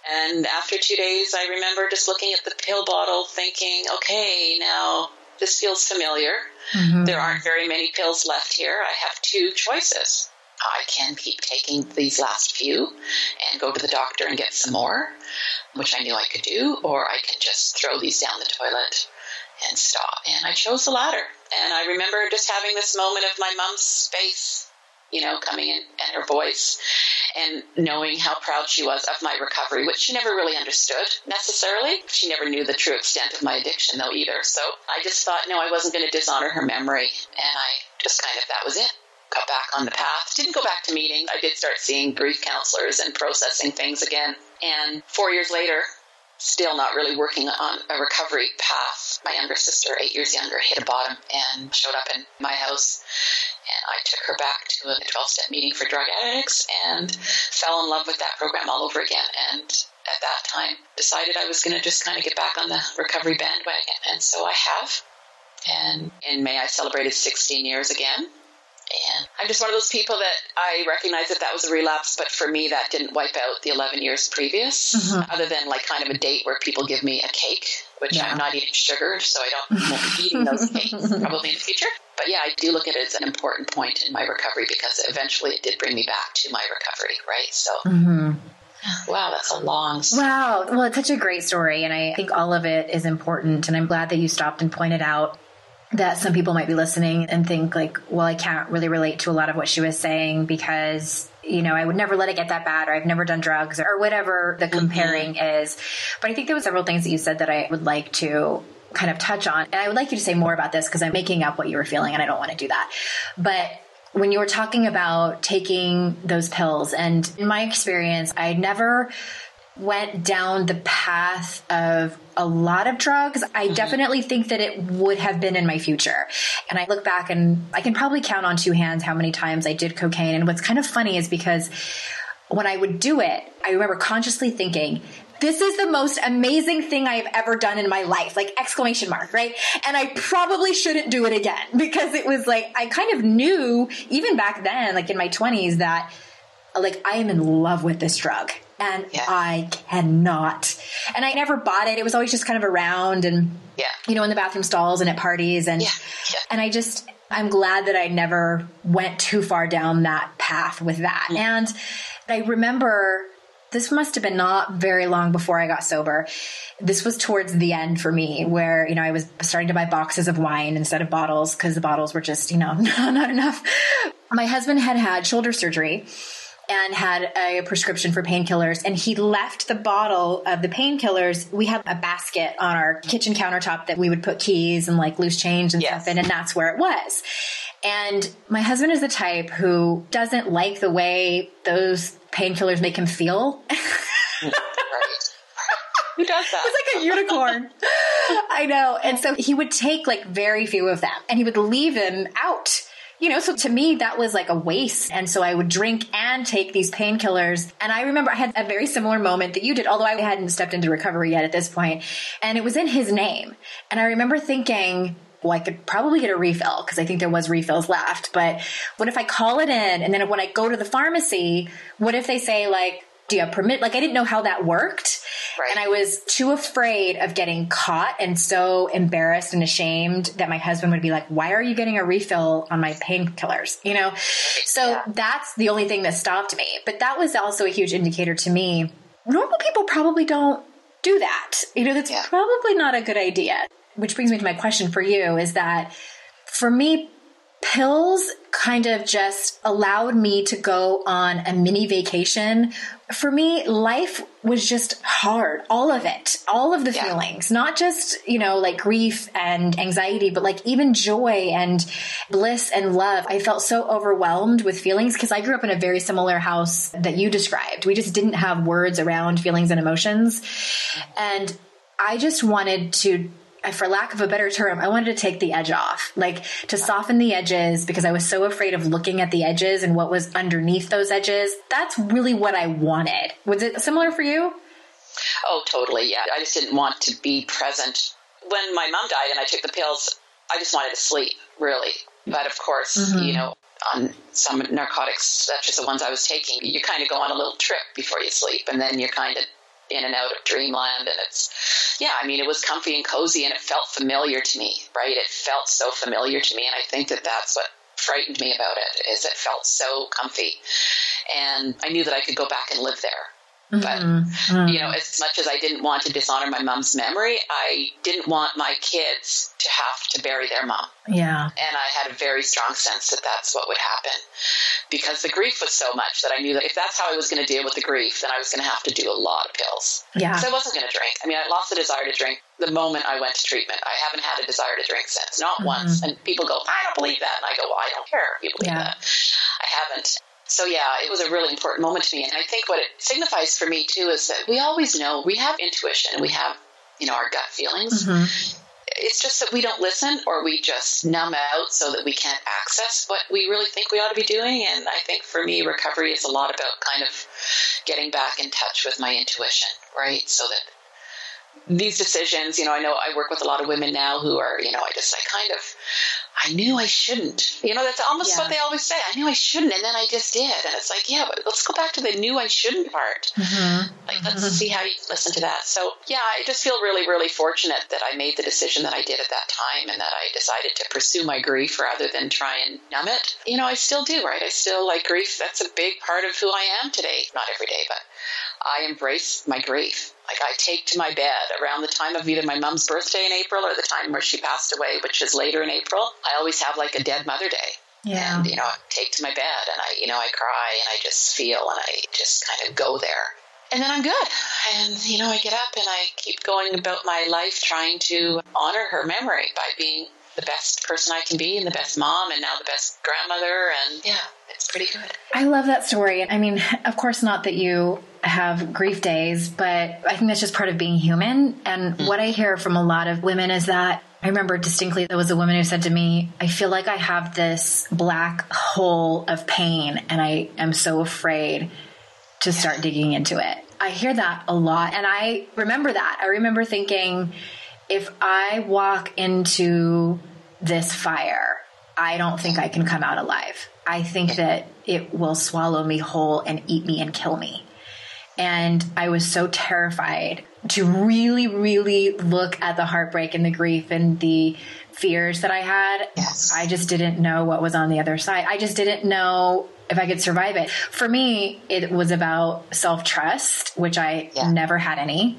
And after two days, I remember just looking at the pill bottle, thinking, "Okay, now this feels familiar. Mm-hmm. There aren't very many pills left here. I have two choices." I can keep taking these last few and go to the doctor and get some more, which I knew I could do, or I can just throw these down the toilet and stop. And I chose the latter. And I remember just having this moment of my mom's face, you know, coming in and her voice and knowing how proud she was of my recovery, which she never really understood necessarily. She never knew the true extent of my addiction though either. So I just thought, no, I wasn't going to dishonor her memory. And I just kind of, that was it back on the path. Didn't go back to meetings. I did start seeing grief counselors and processing things again. And four years later, still not really working on a recovery path. My younger sister, eight years younger, hit a bottom and showed up in my house. And I took her back to a 12 step meeting for drug addicts and fell in love with that program all over again. And at that time, decided I was going to just kind of get back on the recovery bandwagon. And so I have. And in May, I celebrated 16 years again. And I'm just one of those people that I recognize that that was a relapse, but for me, that didn't wipe out the 11 years previous, mm-hmm. other than like kind of a date where people give me a cake, which yeah. I'm not eating sugar, so I don't won't be eating those cakes probably in the future. But yeah, I do look at it as an important point in my recovery because eventually it did bring me back to my recovery, right? So. Mm-hmm. Wow, that's a long story. Wow. Well, it's such a great story. And I think all of it is important. And I'm glad that you stopped and pointed out that some people might be listening and think like, well, I can't really relate to a lot of what she was saying because you know, I would never let it get that bad or I've never done drugs or whatever the mm-hmm. comparing mm-hmm. is. But I think there were several things that you said that I would like to kind of touch on. And I would like you to say more about this because I'm making up what you were feeling and I don't want to do that. But when you were talking about taking those pills and in my experience, I never went down the path of a lot of drugs, I mm-hmm. definitely think that it would have been in my future. And I look back and I can probably count on two hands how many times I did cocaine. And what's kind of funny is because when I would do it, I remember consciously thinking, this is the most amazing thing I've ever done in my life, like exclamation mark, right? And I probably shouldn't do it again because it was like, I kind of knew even back then, like in my twenties that like I am in love with this drug and yeah. I cannot. And I never bought it. It was always just kind of around and yeah. you know in the bathroom stalls and at parties and yeah. Yeah. and I just I'm glad that I never went too far down that path with that. Mm. And I remember this must have been not very long before I got sober. This was towards the end for me where, you know, I was starting to buy boxes of wine instead of bottles because the bottles were just, you know, not enough. My husband had had shoulder surgery and had a prescription for painkillers and he left the bottle of the painkillers. We have a basket on our kitchen countertop that we would put keys and like loose change and yes. stuff in and that's where it was. And my husband is the type who doesn't like the way those painkillers make him feel. Who does that? It's like a unicorn. I know. And so he would take like very few of them and he would leave them out you know, so to me, that was like a waste. And so I would drink and take these painkillers. And I remember I had a very similar moment that you did, although I hadn't stepped into recovery yet at this point. And it was in his name. And I remember thinking, well, I could probably get a refill because I think there was refills left. But what if I call it in and then when I go to the pharmacy, what if they say like, do you have permit? Like I didn't know how that worked. Right. And I was too afraid of getting caught and so embarrassed and ashamed that my husband would be like, why are you getting a refill on my painkillers? You know? So yeah. that's the only thing that stopped me. But that was also a huge indicator to me. Normal people probably don't do that. You know, that's yeah. probably not a good idea. Which brings me to my question for you is that for me pills kind of just allowed me to go on a mini vacation. For me, life was just hard. All of it. All of the yeah. feelings. Not just, you know, like grief and anxiety, but like even joy and bliss and love. I felt so overwhelmed with feelings because I grew up in a very similar house that you described. We just didn't have words around feelings and emotions. And I just wanted to for lack of a better term, I wanted to take the edge off, like to soften the edges because I was so afraid of looking at the edges and what was underneath those edges. That's really what I wanted. Was it similar for you? Oh, totally. Yeah. I just didn't want to be present. When my mom died and I took the pills, I just wanted to sleep, really. But of course, mm-hmm. you know, on some narcotics, such as the ones I was taking, you kind of go on a little trip before you sleep, and then you're kind of in and out of dreamland. And it's yeah i mean it was comfy and cozy and it felt familiar to me right? It felt so familiar to me. And i think that that's what frightened me about it is it felt so comfy. And i knew that i could go back and live there but, mm-hmm. you know, as much as I didn't want to dishonor my mom's memory, I didn't want my kids to have to bury their mom. Yeah. And I had a very strong sense that that's what would happen because the grief was so much that I knew that if that's how I was going to deal with the grief, then I was going to have to do a lot of pills. Yeah. So I wasn't going to drink. I mean, I lost the desire to drink the moment I went to treatment. I haven't had a desire to drink since, not mm-hmm. once. And people go, I don't believe that. And I go, well, I don't care if you believe yeah. that. I haven't. So yeah, it was a really important moment to me. And I think what it signifies for me too is that we always know we have intuition and we have, you know, our gut feelings. Mm-hmm. It's just that we don't listen or we just numb out so that we can't access what we really think we ought to be doing. And I think for me, recovery is a lot about kind of getting back in touch with my intuition, right? So that these decisions, you know, I know I work with a lot of women now who are, you know, I just, I kind of, I knew I shouldn't. You know, that's almost yeah. what they always say. I knew I shouldn't, and then I just did. And it's like, yeah, but let's go back to the knew I shouldn't part. Mm-hmm. Like, let's mm-hmm. see how you listen to that. So, yeah, I just feel really, really fortunate that I made the decision that I did at that time and that I decided to pursue my grief rather than try and numb it. You know, I still do, right? I still like grief. That's a big part of who I am today. Not every day, but I embrace my grief. Like I take to my bed around the time of either my mom's birthday in April or the time where she passed away, which is later in April. I always have like a dead mother day. Yeah. And, you know, I take to my bed and I, you know, I cry and I just feel and I just kind of go there. And then I'm good. And, you know, I get up and I keep going about my life trying to honor her memory by being the best person I can be and the best mom and now the best grandmother. And yeah, it's pretty good. I love that story. I mean, of course, not that you have grief days, but I think that's just part of being human. And mm. what I hear from a lot of women is that I remember distinctly there was a woman who said to me, I feel like I have this black hole of pain and I am so afraid to start digging into it. I hear that a lot. And I remember that. I remember thinking, if I walk into this fire, I don't think I can come out alive. I think that it will swallow me whole and eat me and kill me. And I was so terrified to really, really look at the heartbreak and the grief and the fears that I had. Yes. I just didn't know what was on the other side. I just didn't know if I could survive it. For me, it was about self trust, which I yeah. never had any.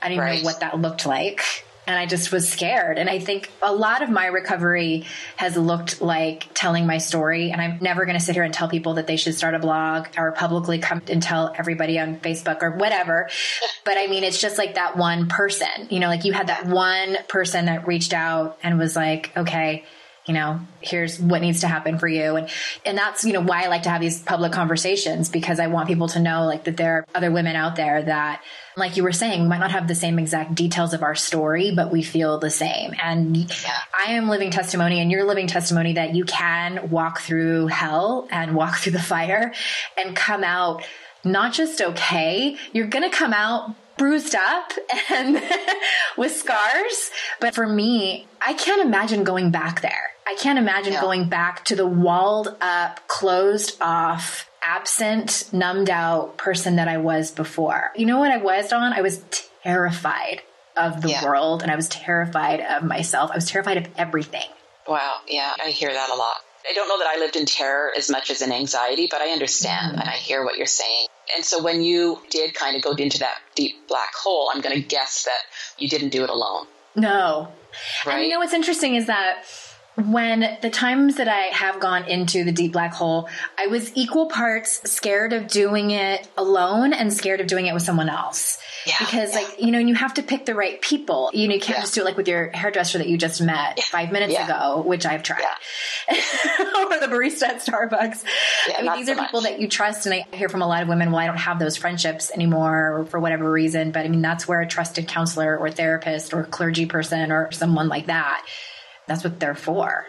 I didn't right. know what that looked like and I just was scared. And I think a lot of my recovery has looked like telling my story. And I'm never going to sit here and tell people that they should start a blog or publicly come and tell everybody on Facebook or whatever. But I mean, it's just like that one person, you know, like you had that one person that reached out and was like, okay, you know, here's what needs to happen for you. And, and that's, you know, why I like to have these public conversations because I want people to know like that there are other women out there that, like you were saying, we might not have the same exact details of our story, but we feel the same. And yeah. I am living testimony and you're living testimony that you can walk through hell and walk through the fire and come out not just okay, you're going to come out bruised up and with scars. But for me, I can't imagine going back there. I can't imagine going back to the walled up, closed off, absent, numbed out person that I was before. You know what I was on? I was terrified of the yeah. world and I was terrified of myself. I was terrified of everything. Wow. Yeah, I hear that a lot. I don't know that I lived in terror as much as in anxiety, but I understand mm. and I hear what you're saying. And so when you did kind of go into that deep black hole, I'm going to guess that you didn't do it alone. No. Right. And you know what's interesting is that when the times that I have gone into the deep black hole, I was equal parts scared of doing it alone and scared of doing it with someone else. Yeah, because yeah. like, you know, and you have to pick the right people. You know, you can't Yeah. just do it like with your hairdresser that you just met five minutes ago, which I've tried. or the barista at Starbucks. I mean, these so are people much. that you trust. And I hear from a lot of women, well, I don't have those friendships anymore for whatever reason. But I mean, that's where a trusted counselor or therapist or clergy person or someone like that, that's what they're for.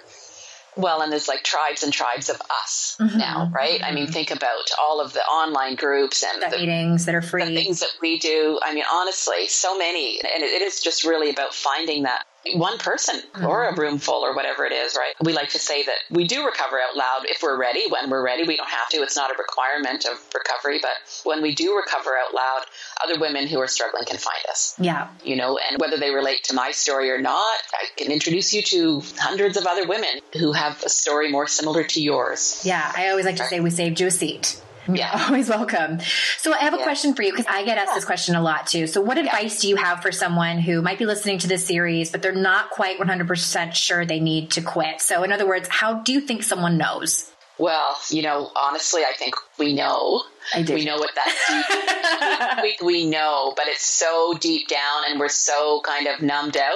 Well, and there's like tribes and tribes of us Mm-hmm. now, right? I mean, think about all of the online groups and That the meetings that are the free. things that we do. I mean, honestly, so many, and it is just really about finding that one person or Mm-hmm. a room full or whatever it is, right? We like to say that we do recover out loud if we're ready. When we're ready, we don't have to. It's not a requirement of recovery, but when we do recover out loud, other women who are struggling can find us yeah. you know, and whether they relate to my story or not, I can introduce you to hundreds of other women who have a story more similar to yours. Yeah. I always like to say we saved you a seat. Yeah. Always welcome. So I have a Yeah. question for you because I get asked this question a lot too. So what advice do you have for someone who might be listening to this series, but they're not quite 100% sure they need to quit? So in other words, how do you think someone knows? Well, you know, honestly, I think we know. I do. We know what that deep, we, we know, but it's so deep down and we're so kind of numbed out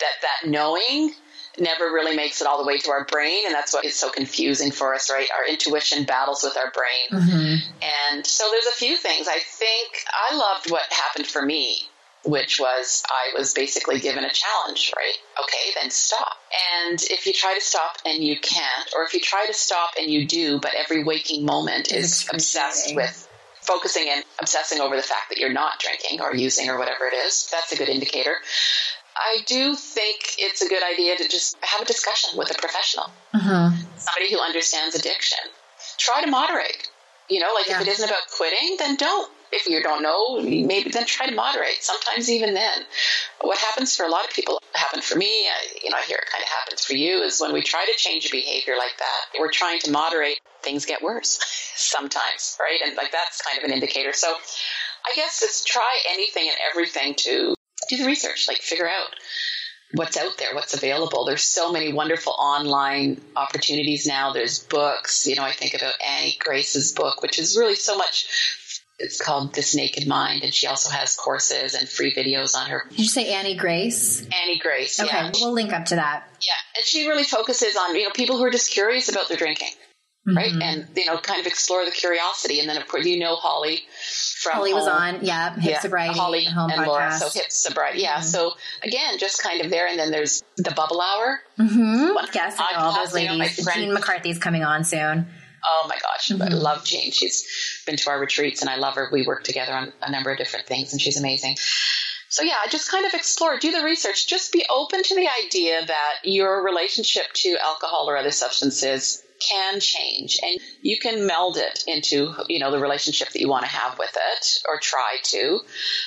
that that knowing never really makes it all the way to our brain. And that's what is so confusing for us, right? Our intuition battles with our brain. Mm-hmm. And so there's a few things. I think I loved what happened for me, which was I was basically given a challenge, right? Okay, then stop. And if you try to stop and you can't, or if you try to stop and you do, but every waking moment It's is obsessed with focusing and obsessing over the fact that you're not drinking or using or whatever it is, that's a good indicator. I do think it's a good idea to just have a discussion with a professional, mm-hmm. somebody who understands addiction. Try to moderate. You know, like Yeah. if it isn't about quitting, then don't. If you don't know, maybe then try to moderate. Sometimes even then, what happens for a lot of people happened for me. I, you know, I hear it kind of happens for you is when we try to change a behavior like that, we're trying to moderate. Things get worse sometimes, right? And like that's kind of an indicator. So, I guess it's try anything and everything to do the research, like figure out what's out there, what's available. There's so many wonderful online opportunities now. There's books. You know, I think about Annie Grace's book, which is really so much. It's called This Naked Mind, and she also has courses and free videos on her. Did you say Annie Grace? Annie Grace, Okay, yeah, we'll link up to that. yeah, and she really focuses on you know people who are just curious about their drinking, right? Mm-hmm. And you know, kind of explore the curiosity. And then of course, you know, Holly Holly was on, yeah, Hip Yeah, Sobriety Holly Home and podcast. Laura. So hip sobriety. Yeah. So again, just kind of there, and then there's the bubble hour. mm-hmm. Yes, I know all those podcast. You know, ladies. Jean McCarthy's coming on soon. Oh my gosh, I Mm-hmm. love Jean. She's been to our retreats, and I love her. We work together on a number of different things, and she's amazing. So yeah, just kind of explore, do the research. Just be open to the idea that your relationship to alcohol or other substances can change and you can meld it into you know the relationship that you want to have with it or try to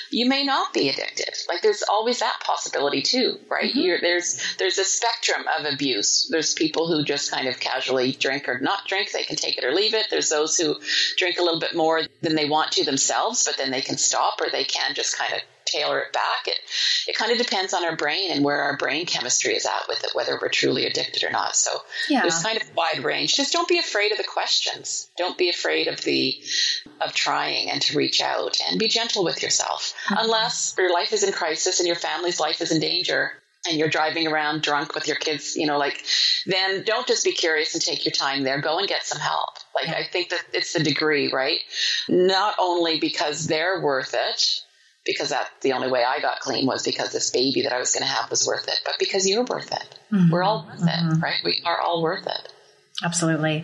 you may not be addicted. Like there's always that possibility too right? Mm-hmm. You're, there's there's a spectrum of abuse. There's people who just kind of casually drink or not drink. They can take it or leave it. There's those who drink a little bit more than they want to themselves but then they can stop or they can just kind of tailor it back it it kind of depends on our brain and where our brain chemistry is at with it whether we're truly addicted or not so Yeah. there's kind of a wide range just don't be afraid of the questions don't be afraid of the of trying and to reach out and be gentle with yourself mm-hmm. unless your life is in crisis and your family's life is in danger and you're driving around drunk with your kids, you know, like, then don't just be curious and take your time there. Go and get some help. Like, I think that it's the degree, right? Not only because they're worth it, because that the only way I got clean was because this baby that I was going to have was worth it, but because you're worth it. Mm-hmm. We're all worth it, mm-hmm. right? We are all worth it. Absolutely.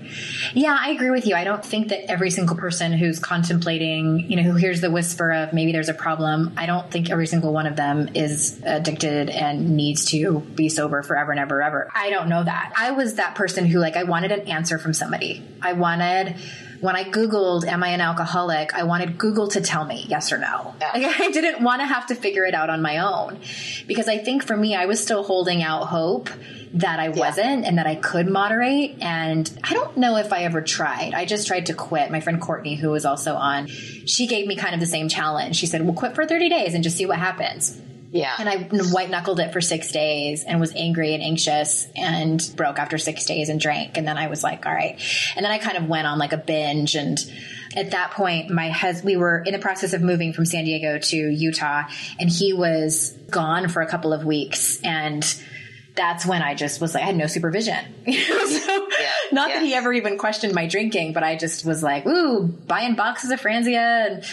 Yeah, I agree with you. I don't think that every single person who's contemplating, you know, who hears the whisper of maybe there's a problem, I don't think every single one of them is addicted and needs to be sober forever and ever, ever. I don't know that. I was that person who, like, I wanted an answer from somebody. I wanted, when I Googled, am I an alcoholic? I wanted Google to tell me yes or no. Like, I didn't want to have to figure it out on my own because I think for me, I was still holding out hope that I wasn't and that I could moderate. And I don't know if I ever tried. I just tried to quit. My friend Courtney, who was also on, she gave me kind of the same challenge. She said, well, quit for 30 days and just see what happens. Yeah. And I white knuckled it for six days and was angry and anxious and broke after six days and drank. And then I was like, all right. And then I kind of went on like a binge. And at that point, my husband, we were in the process of moving from San Diego to Utah and he was gone for a couple of weeks. And that's when I just was like, I had no supervision. so, yeah, not yeah. that he ever even questioned my drinking, but I just was like, ooh, buying boxes of Franzia and,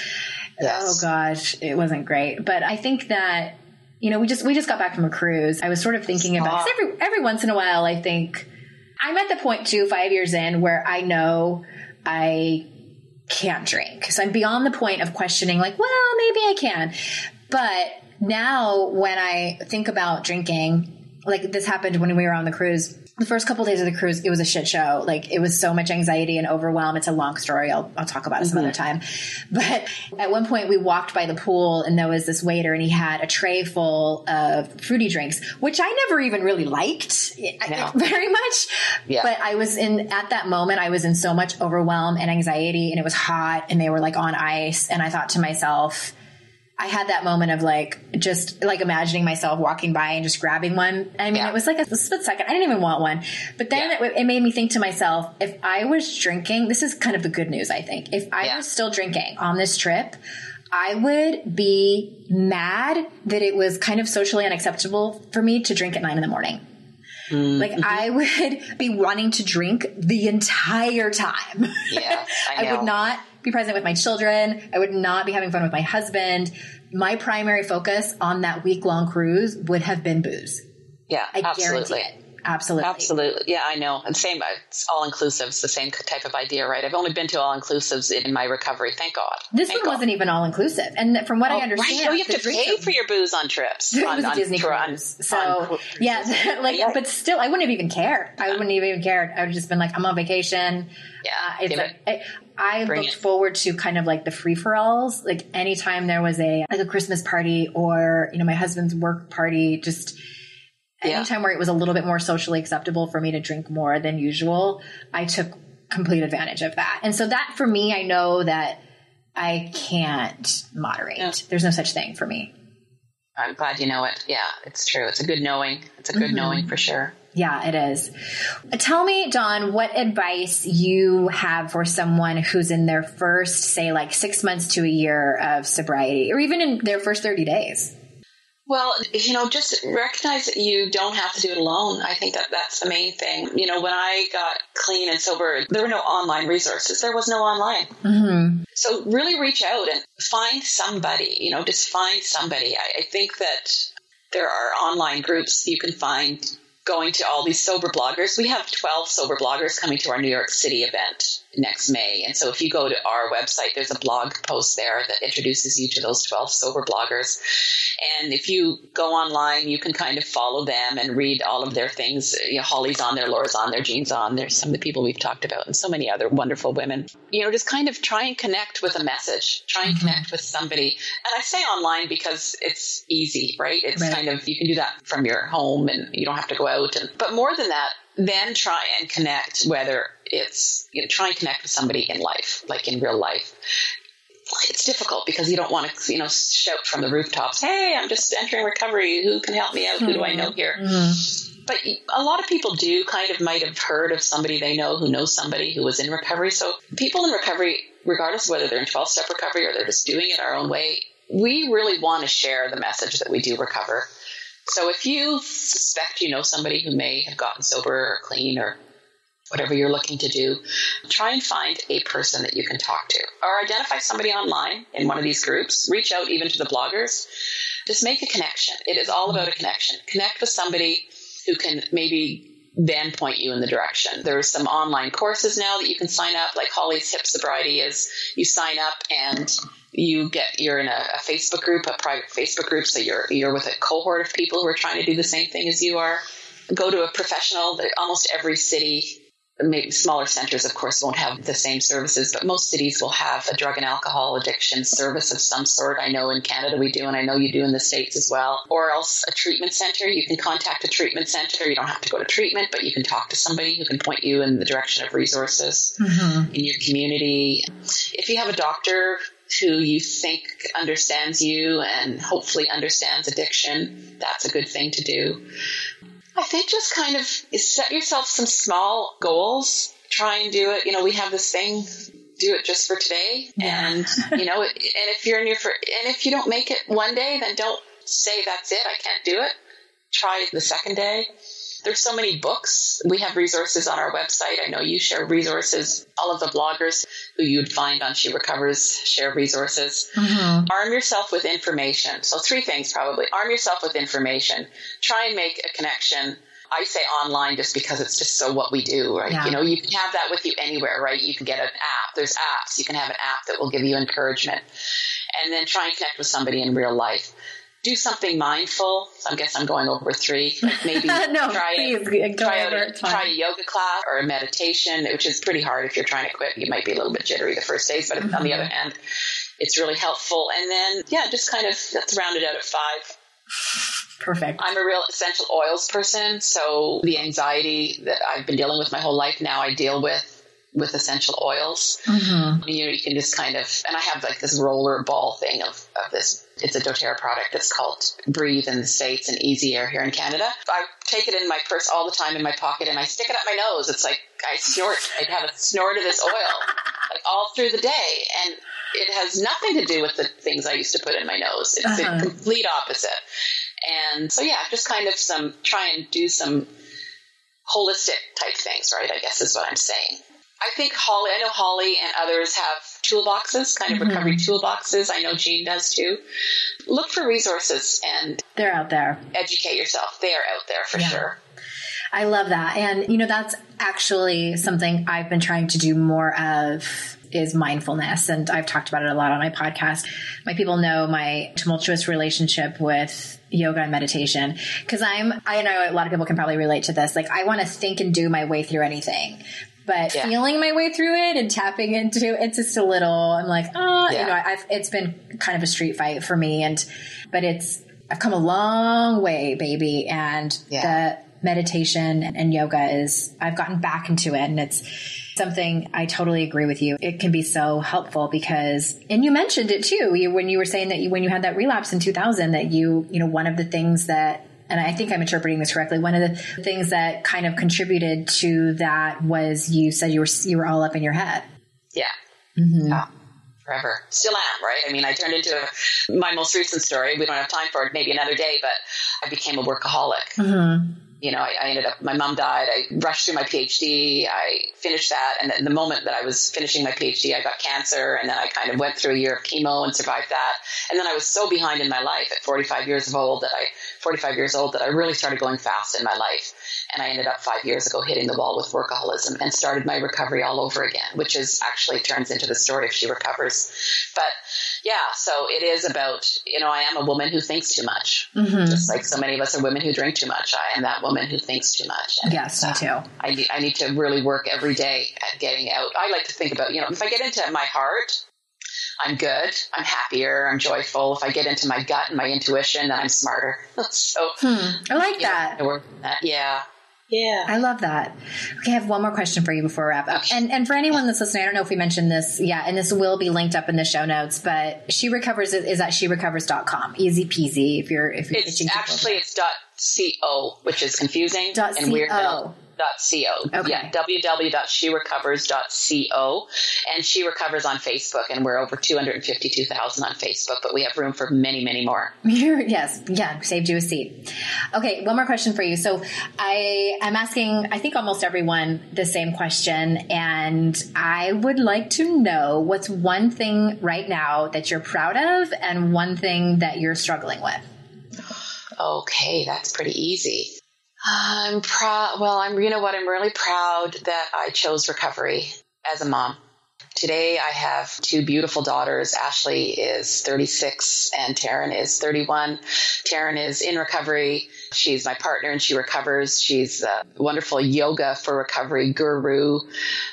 yes. oh gosh, it wasn't great. But I think that you know, we just we just got back from a cruise. I was sort of thinking about every every once in a while. I think I'm at the point too, five years in, where I know I can't drink. So I'm beyond the point of questioning, like, well, maybe I can. But now, when I think about drinking, like this happened when we were on the cruise the first couple of days of the cruise, it was a shit show. Like it was so much anxiety and overwhelm. It's a long story. I'll, I'll talk about it some mm-hmm. other time. But at one point we walked by the pool and there was this waiter and he had a tray full of fruity drinks, which I never even really liked no. very much. Yeah. But I was in, at that moment, I was in so much overwhelm and anxiety and it was hot and they were like on ice. And I thought to myself, I had that moment of like just like imagining myself walking by and just grabbing one. I mean, yeah. it was like a split second. I didn't even want one, but then yeah. it, it, made me think to myself, if I was drinking, this is kind of the good news. I think if I yeah. was still drinking on this trip, I would be mad that it was kind of socially unacceptable for me to drink at nine in the morning. Mm-hmm. Like I would be wanting to drink the entire time. Yeah, I, I would not be present with my children. I would not be having fun with my husband. My primary focus on that week long cruise would have been booze. Yeah, I absolutely. guarantee it. Absolutely. Absolutely. Yeah, I know. And same, it's all inclusive. It's the same type of idea, right? I've only been to all inclusives in my recovery. Thank God. This Thank one God. wasn't even all inclusive. And from what oh, I understand, right. you have to pay for your booze on trips. It on, was a Disney cruise. so, on yeah, like, yeah. but still, I wouldn't have even cared. Yeah. I wouldn't have even cared. I would have just been like, I'm on vacation. Yeah. Uh, it's like, it. I, I looked it. forward to kind of like the free for alls. Like anytime there was a, like a Christmas party or, you know, my husband's work party, just, anytime yeah. where it was a little bit more socially acceptable for me to drink more than usual, I took complete advantage of that. And so that for me, I know that I can't moderate. Yeah. There's no such thing for me. I'm glad you know it. Yeah, it's true. It's a good knowing. It's a good mm-hmm. knowing for sure. Yeah, it is. Tell me, Dawn, what advice you have for someone who's in their first, say, like six months to a year of sobriety, or even in their first 30 days? Well, you know, just recognize that you don't have to do it alone. I think that that's the main thing. You know, when I got clean and sober, there were no online resources. There was no online. Mm-hmm. So really reach out and find somebody, you know, just find somebody. I, I think that there are online groups you can find going to all these sober bloggers. We have 12 sober bloggers coming to our New York City event next May. And so if you go to our website, there's a blog post there that introduces you to those 12 sober bloggers. And if you go online, you can kind of follow them and read all of their things. You know, Holly's on there, Laura's on there, Jean's on there, some of the people we've talked about, and so many other wonderful women. You know, just kind of try and connect with a message, try and mm-hmm. connect with somebody. And I say online because it's easy, right? It's right. kind of, you can do that from your home and you don't have to go out. And, but more than that, then try and connect, whether it's, you know, try and connect with somebody in life, like in real life it's difficult because you don't want to, you know, shout from the rooftops, "Hey, I'm just entering recovery. Who can help me out? Who do I know here?" Mm-hmm. But a lot of people do kind of might have heard of somebody they know who knows somebody who was in recovery. So people in recovery, regardless of whether they're in 12 step recovery or they're just doing it our own way, we really want to share the message that we do recover. So if you suspect you know somebody who may have gotten sober or clean or whatever you're looking to do, try and find a person that you can talk to or identify somebody online in one of these groups. Reach out even to the bloggers. Just make a connection. It is all about a connection. Connect with somebody who can maybe then point you in the direction. There's some online courses now that you can sign up, like Holly's Hip Sobriety is you sign up and you get you're in a, a, Facebook group, a private Facebook group, so you're you're with a cohort of people who are trying to do the same thing as you are. Go to a professional. That almost every city maybe smaller centers, of course, won't have the same services, but most cities will have a drug and alcohol addiction service of some sort. I know in Canada we do, and I know you do in the States as well. Or else a treatment center. You can contact a treatment center. You don't have to go to treatment, but you can talk to somebody who can point you in the direction of resources mm-hmm. in your community. If you have a doctor who you think understands you and hopefully understands addiction. That's a good thing to do. I think just kind of set yourself some small goals. Try and do it. You know, we have this thing do it just for today. And, you know, and if you're in your, and if you don't make it one day, then don't say that's it. I can't do it. Try the second day. There's so many books. We have resources on our website. I know you share resources. All of the bloggers who you'd find on She Recovers share resources. Mm-hmm. Arm yourself with information. So three things probably. Arm yourself with information. Try and make a connection I say online just because it's just so what we do, right? Yeah. You know, you can have that with you anywhere, right? You can get an app. There's apps. You can have an app that will give you encouragement. And then try and connect with somebody in real life. Do something mindful. I guess I'm going over three. Like maybe no, try, please, a, try, a, try a yoga class or a meditation, which is pretty hard if you're trying to quit. You might be a little bit jittery the first days, but mm-hmm. on the other hand, it's really helpful. And then, yeah, just kind of that's rounded out at five. Perfect. I'm a real essential oils person, so the anxiety that I've been dealing with my whole life now I deal with with essential oils. Mm-hmm. You know, you can just kind of, and I have like this roller ball thing of, of this. It's a doTERRA product. It's called Breathe in the States and Easy Air here in Canada. I take it in my purse all the time in my pocket and I stick it up my nose. It's like I snort, I have a snort of this oil like all through the day. And it has nothing to do with the things I used to put in my nose. It's uh-huh. the complete opposite. And so, yeah, just kind of some, try and do some holistic type things, right? I guess is what I'm saying. I think Holly, I know Holly and others have toolboxes, kind of mm-hmm. recovery toolboxes. I know Jean does too. Look for resources and they're out there. Educate yourself. They are out there for yeah. sure. I love that. And, you know, that's actually something I've been trying to do more of is mindfulness. And I've talked about it a lot on my podcast. My people know my tumultuous relationship with yoga and meditation because I'm, I know a lot of people can probably relate to this. Like, I want to think and do my way through anything. But yeah. feeling my way through it and tapping into it's just a little. I'm like, oh, yeah. you know, I've, it's been kind of a street fight for me, and but it's I've come a long way, baby, and yeah. the meditation and yoga is I've gotten back into it, and it's something I totally agree with you. It can be so helpful because, and you mentioned it too, you, when you were saying that you, when you had that relapse in 2000, that you, you know, one of the things that and I think I'm interpreting this correctly. One of the things that kind of contributed to that was you said you were you were all up in your head. Yeah. Mm-hmm. Yeah. Forever. Still am, right? I mean, I turned into my most recent story. We don't have time for it, maybe another day, but I became a workaholic. Mm-hmm you know, I, I, ended up, my mom died. I rushed through my PhD. I finished that. And then the moment that I was finishing my PhD, I got cancer. And then I kind of went through a year of chemo and survived that. And then I was so behind in my life at 45 years of old that I, 45 years old that I really started going fast in my life. And I ended up five years ago hitting the wall with workaholism and started my recovery all over again, which is actually turns into the story if she recovers. But yeah, so it is about, you know, I am a woman who thinks too much. Mm-hmm. Just like so many of us are women who drink too much. I am that woman who thinks too much. And yes, me too. I need, I need to really work every day at getting out. I like to think about, you know, if I get into my heart, I'm good. I'm happier. I'm joyful. If I get into my gut and my intuition, then I'm smarter. so hmm. I like that. Know, that. Yeah. Yeah. I love that. Okay, I have one more question for you before we wrap up. And and for anyone that's listening, I don't know if we mentioned this yet, and this will be linked up in the show notes, but she recovers is at sherecovers.com. Easy peasy if you're if you're it's actually it's dot co, which is confusing dot and weird www.co. Okay. Yeah, www.sherecovers.co. And She Recovers on Facebook, and we're over 252,000 on Facebook, but we have room for many, many more. yes, yeah, saved you a seat. Okay, one more question for you. So I, I am asking, I think almost everyone the same question, and I would like to know what's one thing right now that you're proud of and one thing that you're struggling with. Okay, that's pretty easy. I'm proud. Well, I'm, you know what? I'm really proud that I chose recovery as a mom. Today, I have two beautiful daughters. Ashley is 36 and Taryn is 31. Taryn is in recovery. She's my partner and she recovers. She's a wonderful yoga for recovery guru.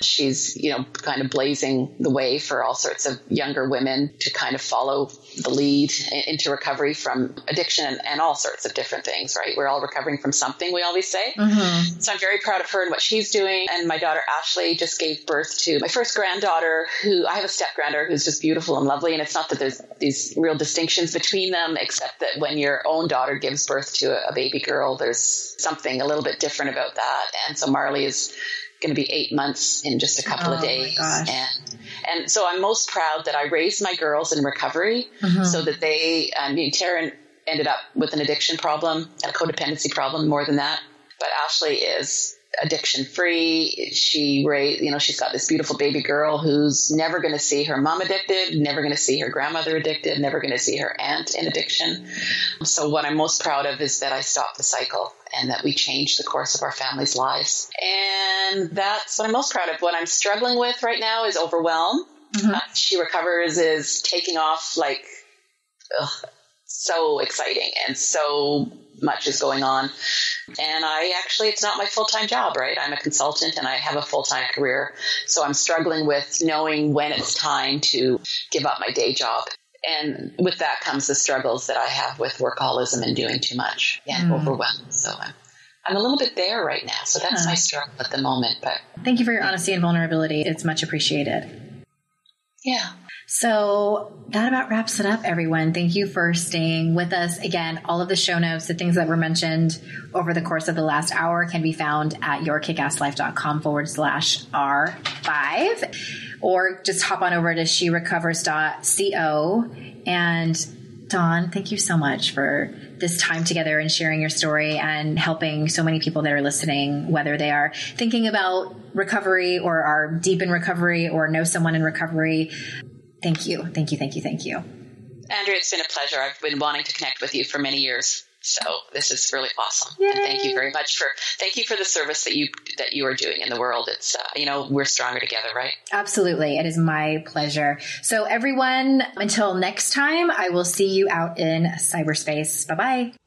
She's, you know, kind of blazing the way for all sorts of younger women to kind of follow the lead into recovery from addiction and all sorts of different things, right? We're all recovering from something, we always say. Mm-hmm. So I'm very proud of her and what she's doing. And my daughter Ashley just gave birth to my first granddaughter, who I have a step granddaughter who's just beautiful and lovely. And it's not that there's these real distinctions between them, except that when your own daughter gives birth to a, a baby girl, there's something a little bit different about that. And so Marley is going to be eight months in just a couple oh of days. And, and so I'm most proud that I raised my girls in recovery mm-hmm. so that they, I mean, Taryn ended up with an addiction problem and a codependency problem more than that. But Ashley is addiction free. She raised, you know, she's got this beautiful baby girl who's never going to see her mom addicted, never going to see her grandmother addicted, never going to see her aunt in addiction. So what I'm most proud of is that I stopped the cycle and that we changed the course of our family's lives. And that's what I'm most proud of. What I'm struggling with right now is overwhelm. Mm-hmm. Uh, she recovers is taking off like ugh, so exciting and so much is going on. And I actually, it's not my full time job, right? I'm a consultant and I have a full time career. So I'm struggling with knowing when it's time to give up my day job. And with that comes the struggles that I have with workaholism and doing too much and mm. overwhelmed. So I'm, I'm a little bit there right now. So that's my struggle at the moment. But thank you for your honesty and vulnerability. It's much appreciated. Yeah. So that about wraps it up, everyone. Thank you for staying with us. Again, all of the show notes, the things that were mentioned over the course of the last hour can be found at yourkickasslife.com forward slash R5 or just hop on over to sherecovers.co. And Dawn, thank you so much for this time together and sharing your story and helping so many people that are listening, whether they are thinking about recovery or are deep in recovery or know someone in recovery. Thank you. Thank you. Thank you. Thank you. Andrea, it's been a pleasure. I've been wanting to connect with you for many years. So this is really awesome. Yay. And thank you very much for thank you for the service that you that you are doing in the world. It's uh, you know we're stronger together, right? Absolutely, it is my pleasure. So everyone, until next time, I will see you out in cyberspace. Bye bye.